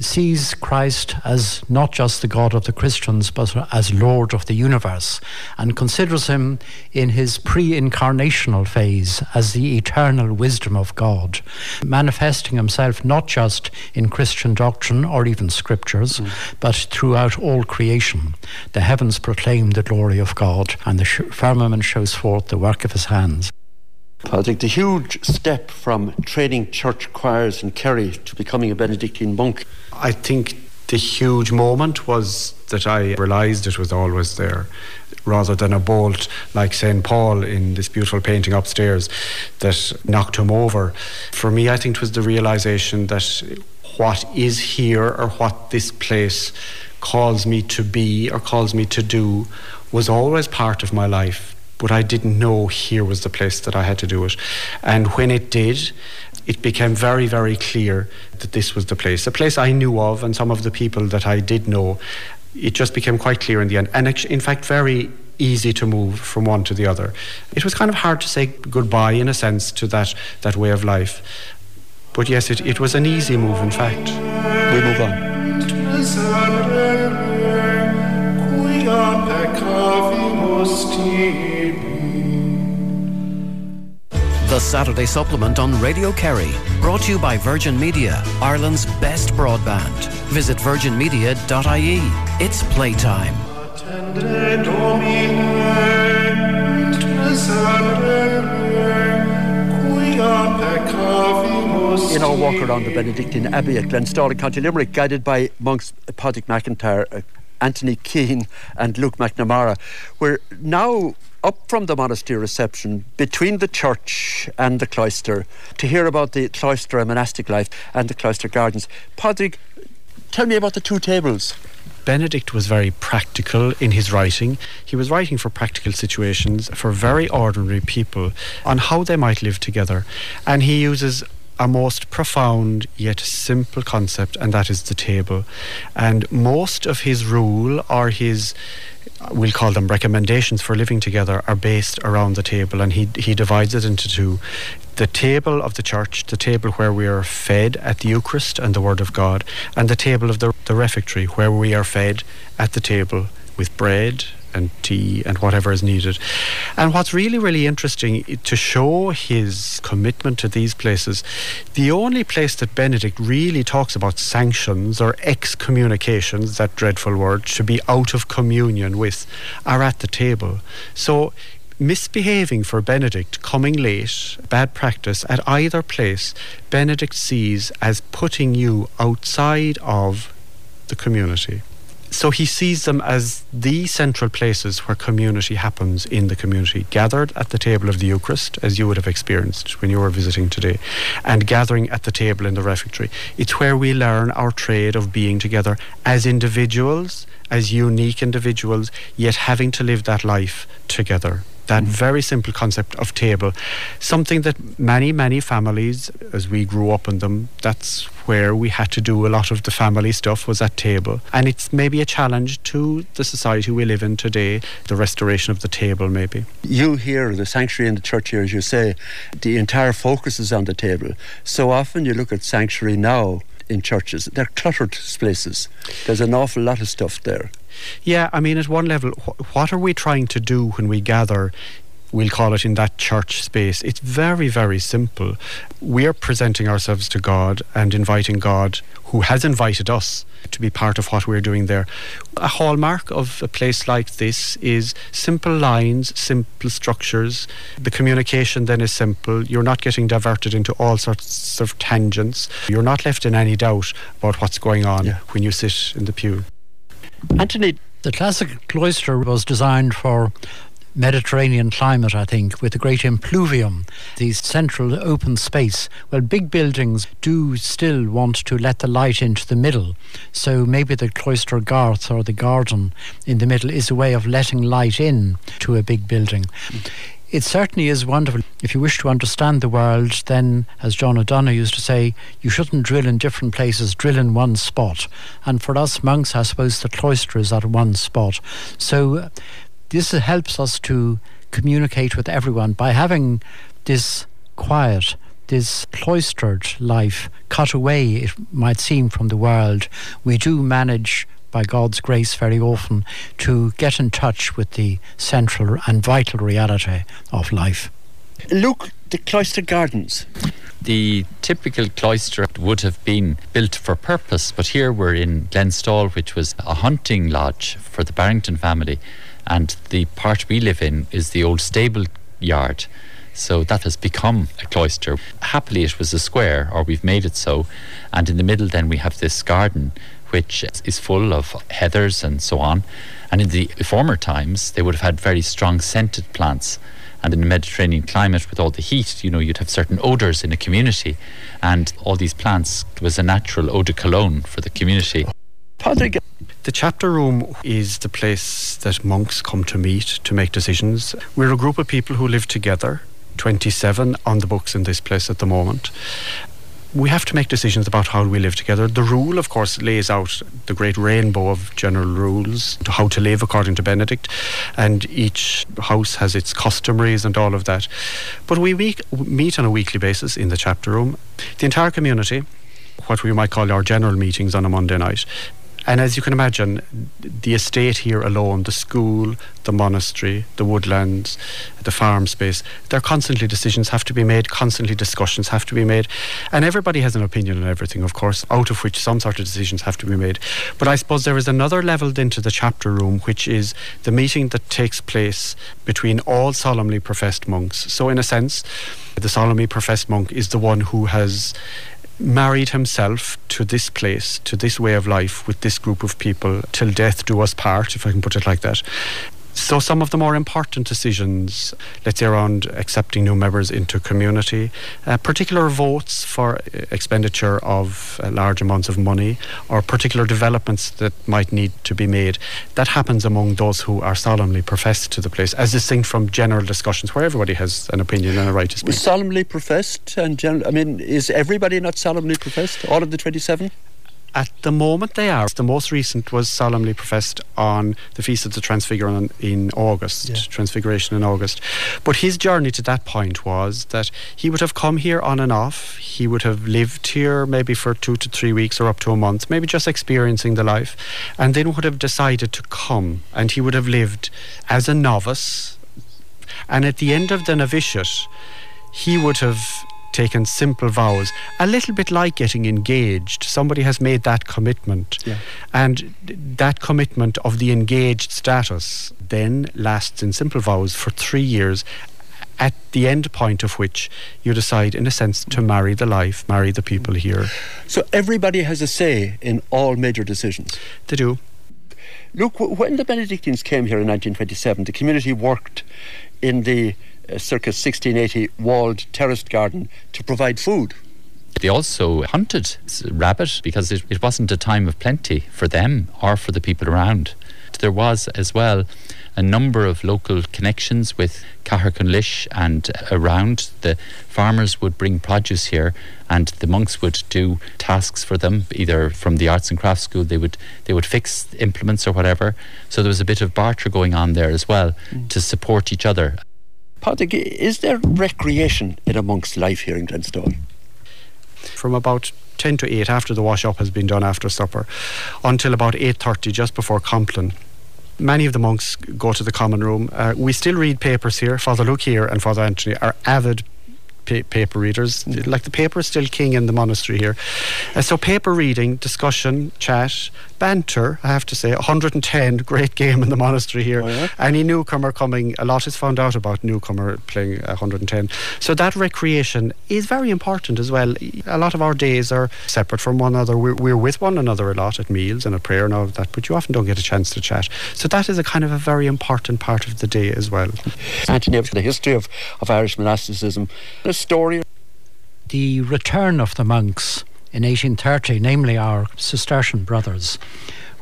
sees Christ as not just the God of the Christians, but as Lord of the universe, and considers him in his pre incarnational phase as the eternal wisdom of God, manifesting himself not just in Christian doctrine or even scriptures, mm. but throughout all creation. The heavens proclaim the glory of God, and the firmament shows forth the work of his hands. Patrick, the huge step from training church choirs in Kerry to becoming a Benedictine monk. I think the huge moment was that I realised it was always there rather than a bolt like St. Paul in this beautiful painting upstairs that knocked him over. For me, I think it was the realization that what is here or what this place calls me to be or calls me to do was always part of my life but I didn't know here was the place that I had to do it. And when it did, it became very, very clear that this was the place. A place I knew of and some of the people that I did know. It just became quite clear in the end. And in fact, very easy to move from one to the other. It was kind of hard to say goodbye, in a sense, to that, that way of life. But yes, it, it was an easy move, in fact. We move on. The Saturday Supplement on Radio Kerry, brought to you by Virgin Media, Ireland's best broadband. Visit virginmedia.ie. It's playtime. In our walk around the Benedictine Abbey at Glenstal in County Limerick, guided by monks Patrick McIntyre, uh, Anthony Keane, and Luke McNamara, we're now up from the monastery reception between the church and the cloister to hear about the cloister and monastic life and the cloister gardens. Padraig, tell me about the two tables. Benedict was very practical in his writing. He was writing for practical situations, for very ordinary people, on how they might live together. And he uses a most profound yet simple concept, and that is the table. And most of his rule or his we'll call them recommendations for living together are based around the table and he he divides it into two the table of the church, the table where we are fed at the Eucharist and the Word of God, and the table of the, the refectory where we are fed at the table with bread and tea and whatever is needed. And what's really, really interesting to show his commitment to these places, the only place that Benedict really talks about sanctions or excommunications, that dreadful word, to be out of communion with, are at the table. So misbehaving for Benedict, coming late, bad practice at either place, Benedict sees as putting you outside of the community. So he sees them as the central places where community happens in the community, gathered at the table of the Eucharist, as you would have experienced when you were visiting today, and gathering at the table in the refectory. It's where we learn our trade of being together as individuals, as unique individuals, yet having to live that life together that very simple concept of table. Something that many, many families, as we grew up in them, that's where we had to do a lot of the family stuff was at table. And it's maybe a challenge to the society we live in today, the restoration of the table, maybe. You here, the sanctuary in the church here, as you say, the entire focus is on the table. So often you look at sanctuary now in churches, they're cluttered places. There's an awful lot of stuff there. Yeah, I mean, at one level, wh- what are we trying to do when we gather? We'll call it in that church space. It's very, very simple. We're presenting ourselves to God and inviting God, who has invited us, to be part of what we're doing there. A hallmark of a place like this is simple lines, simple structures. The communication then is simple. You're not getting diverted into all sorts of tangents. You're not left in any doubt about what's going on Yeah. when you sit in the pew. Anthony, The classic cloister was designed for Mediterranean climate, I think, with the great impluvium, the central open space. Well, big buildings do still want to let the light into the middle. So maybe the cloister garth or the garden in the middle is a way of letting light in to a big building. It certainly is wonderful. If you wish to understand the world, then, as John O'Donoghue used to say, you shouldn't drill in different places, drill in one spot. And for us monks, I suppose the cloister is at one spot. So this helps us to communicate with everyone by having this quiet, this cloistered life cut away, it might seem, from the world. We do manage by God's grace very often to get in touch with the central and vital reality of life. Luke, the cloister gardens. The typical cloister would have been built for purpose, but here we're in Glenstal, which was a hunting lodge for the Barrington family, and the part we live in is the old stable yard. So that has become a cloister. Happily, it was a square, or we've made it so, and in the middle, then we have this garden, which is full of heathers and so on. And in the former times, they would have had very strong scented plants. And in the Mediterranean climate, with all the heat, you know, you'd have certain odours in a community. And all these plants was a natural eau de cologne for the community. Padraig, The chapter room is the place that monks come to meet to make decisions. We're a group of people who live together, 27 on the books in this place at the moment. We have to make decisions about how we live together. The rule, of course, lays out the great rainbow of general rules to how to live according to Benedict, and each house has its customaries and all of that. But we meet, meet on a weekly basis in the chapter room. The entire community, what we might call our general meetings on a Monday night. And as you can imagine, the estate here alone, the school, the monastery, the woodlands, the farm space, there are constantly decisions have to be made, constantly discussions have to be made. And everybody has an opinion on everything, of course, out of which some sort of decisions have to be made. But I suppose there is another level into the chapter room, which is the meeting that takes place between all solemnly professed monks. So, in a sense, the solemnly professed monk is the one who has married himself to this place, to this way of life with this group of people till death do us part, if I can put it like that. So some of the more important decisions, let's say around accepting new members into community, uh, particular votes for uh, expenditure of uh, large amounts of money, or particular developments that might need to be made, that happens among those who are solemnly professed to the place, as distinct from general discussions where everybody has an opinion and a right to speak. Solemnly professed and general. I mean, is everybody not solemnly professed? All of the 27? At the moment, they are. The most recent was solemnly professed on the Feast of the Transfiguration in August, Yeah. Transfiguration in August. But his journey to that point was that he would have come here on and off. He would have lived here maybe for two to three weeks or up to a month, maybe just experiencing the life, and then would have decided to come. And he would have lived as a novice. And at the end of the novitiate, he would have taken simple vows, a little bit like getting engaged. Somebody has made that commitment, Yeah. and that commitment of the engaged status then lasts in simple vows for three years. At the end point of which you decide, in a sense, to marry the life, marry the people here. So everybody has a say in all major decisions. They do. Look, when the Benedictines came here in 1927, the community worked in the uh, circa 1680 walled terraced garden to provide food. They also hunted rabbit because it, it wasn't a time of plenty for them or for the people around. There was as well a number of local connections with Caherconlish and around. The farmers would bring produce here and the monks would do tasks for them, either from the arts and crafts school they would they would fix implements or whatever. So there was a bit of barter going on there as well to support each other. Patrick, is there recreation in a monk's life here in Glenstal? from about 10 to 8 after the wash up has been done after supper until about 8.30 just before Compline. Many of the monks go to the common room. Uh, we still read papers here. Father Luke here and Father Anthony are avid pa- paper readers. Like the paper is still king in the monastery here. Uh, so paper reading, discussion, chat, banter, I have to say, 110, great game in the monastery here. Oh, yeah? Any newcomer coming, a lot is found out about newcomer playing uh, 110. So that recreation is very important as well. A lot of our days are separate from one another. We're, we're with one another a lot at meals and at prayer and all of that, but you often don't get a chance to chat. So that is a kind of a very important part of the day as well. Anthony, the history of, of Irish monasticism, the story. the return of the monks in 1830, namely our Cistercian brothers,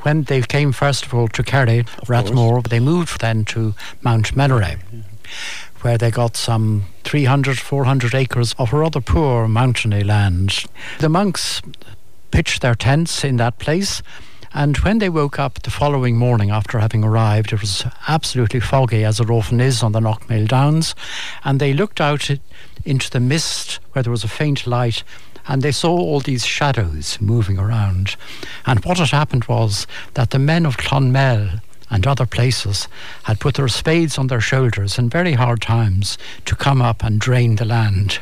when they came first of all to Kerry, Rathmore, they moved then to Mount Melleray, where they got some 300, 400 acres of rather poor mountainy land. The monks pitched their tents in that place. And when they woke up the following morning after having arrived, it was absolutely foggy, as it often is on the Knockmealdowns. And they looked out into the mist where there was a faint light and they saw all these shadows moving around. And what had happened was that the men of Clonmel and other places had put their spades on their shoulders in very hard times to come up and drain the land.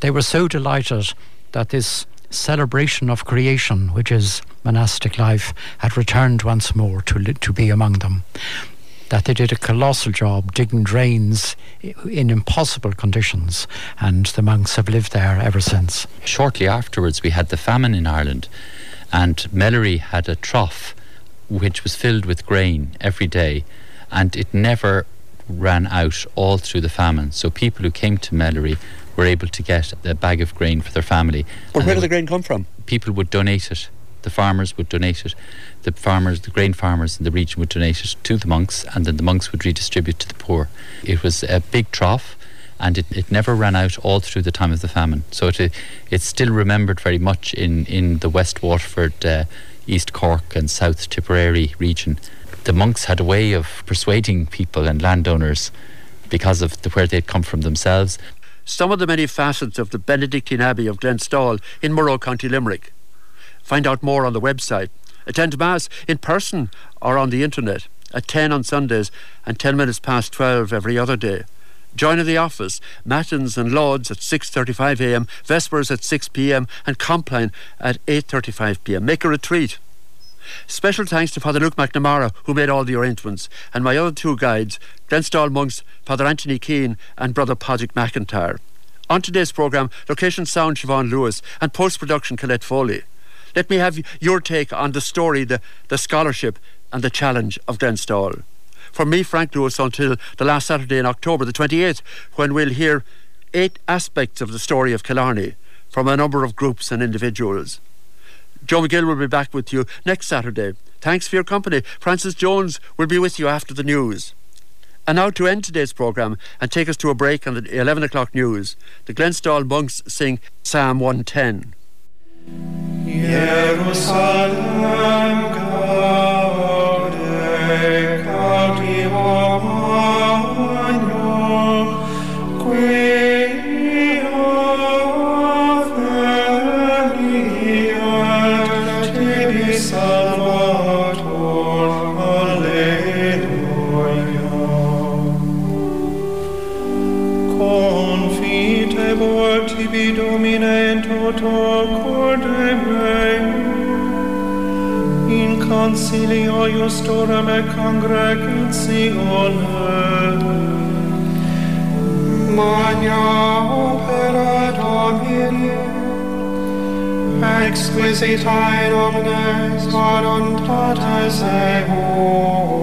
They were so delighted that this celebration of creation, which is monastic life, had returned once more to, li- to be among them. That they did a colossal job digging drains in impossible conditions, and the monks have lived there ever since. Shortly afterwards, we had the famine in Ireland, and Melleray had a trough which was filled with grain every day, and it never ran out all through the famine. So people who came to Melleray were able to get a bag of grain for their family. But where did the grain come from? people would donate it. The farmers would donate it. The farmers, the grain farmers in the region would donate it to the monks, and then the monks would redistribute to the poor. It was a big trough, and it, it never ran out all through the time of the famine. So it it's still remembered very much in, in the West Waterford, uh, East Cork, and South Tipperary region. The monks had a way of persuading people and landowners because of the, where they'd come from themselves Some of the many facets of the Benedictine Abbey of Glenstal in Murroe, County Limerick. Find out more on the website. Attend Mass in person or on the internet at 10 on Sundays and 10 minutes past 12 every other day. Join in the office, Matins and Lauds at 6.35am, Vespers at 6pm and Compline at 8.35pm. Make a retreat. Special thanks to Father Luke McNamara, who made all the arrangements, and my other two guides, Glenstal monks, Father Anthony Keane and Brother Patrick McIntyre. On today's programme, location sound Siobhan Lewis and post-production Colette Foley. Let me have your take on the story, the, the scholarship and the challenge of Glenstal. For me, Frank Lewis, until the last Saturday in October, the 28th, when we'll hear eight aspects of the story of Killarney from a number of groups and individuals. Joe McGill will be back with you next Saturday. Thanks for your company. Francis Jones will be with you after the news. And now to end today's programme and take us to a break on the 11 o'clock news, the Glenstal monks sing Psalm 110. Jerusalem gaude, gaudium magno, quia veniat tibi salvator, alleluia. Confitebor tibi Domine in toto in concilio iustorem et congregatione. Magna opera Domini, exquisita in omnes voluntates eos.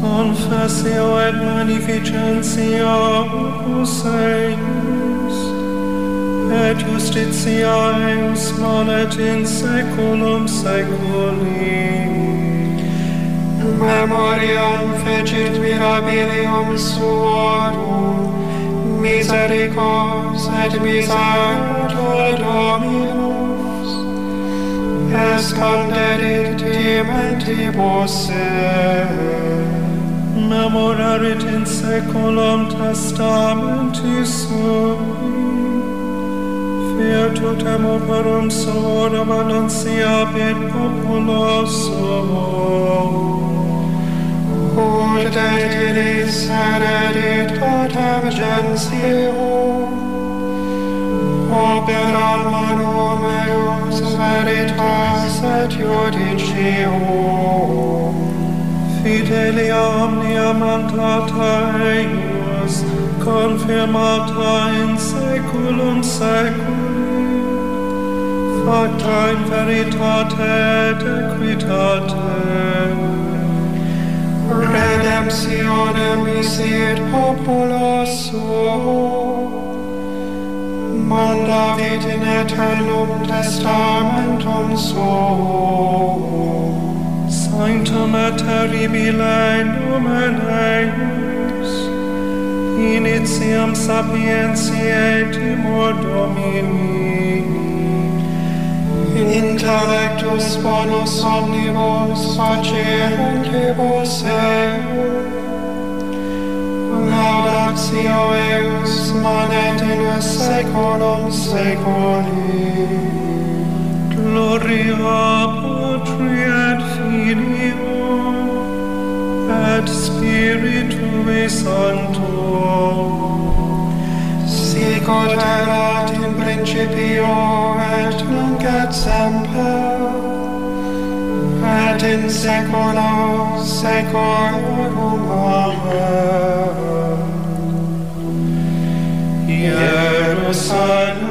Confessio et magnificentia opus eius, et justitia eius monet in saeculum saeculi. Memoriam fecit mirabilium suorum, misericors et misericor Dominus, escandedit dementibus se. Memorarit in saeculum testamentis sui, virtutem operum suorum annunciabit populo suo. Ut et ilis heredit totem gentium, operam manum eus veritas et judicium. Fidelia omnia mandata eius, confirmata in saeculum saeculum, facta in veritate et equitate. Redemptionem misit populo suo, mandavit in eternum testamentum suo. Sanctum et terribile nomen eius, initium sapientiae timor Domini, intellectus bonus omnibus facentibus eo, laudatio eius manet in saeculum saeculi. Gloria Patri et Filio et Spiritui Sancto. Sicut erat in principio et nunc et semper et in saecula saeculorum. Amen. Jerusalem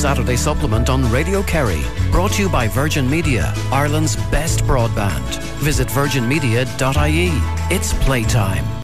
Saturday Supplement on Radio Kerry. Brought to you by Virgin Media, Ireland's best broadband. Visit virginmedia.ie. It's playtime.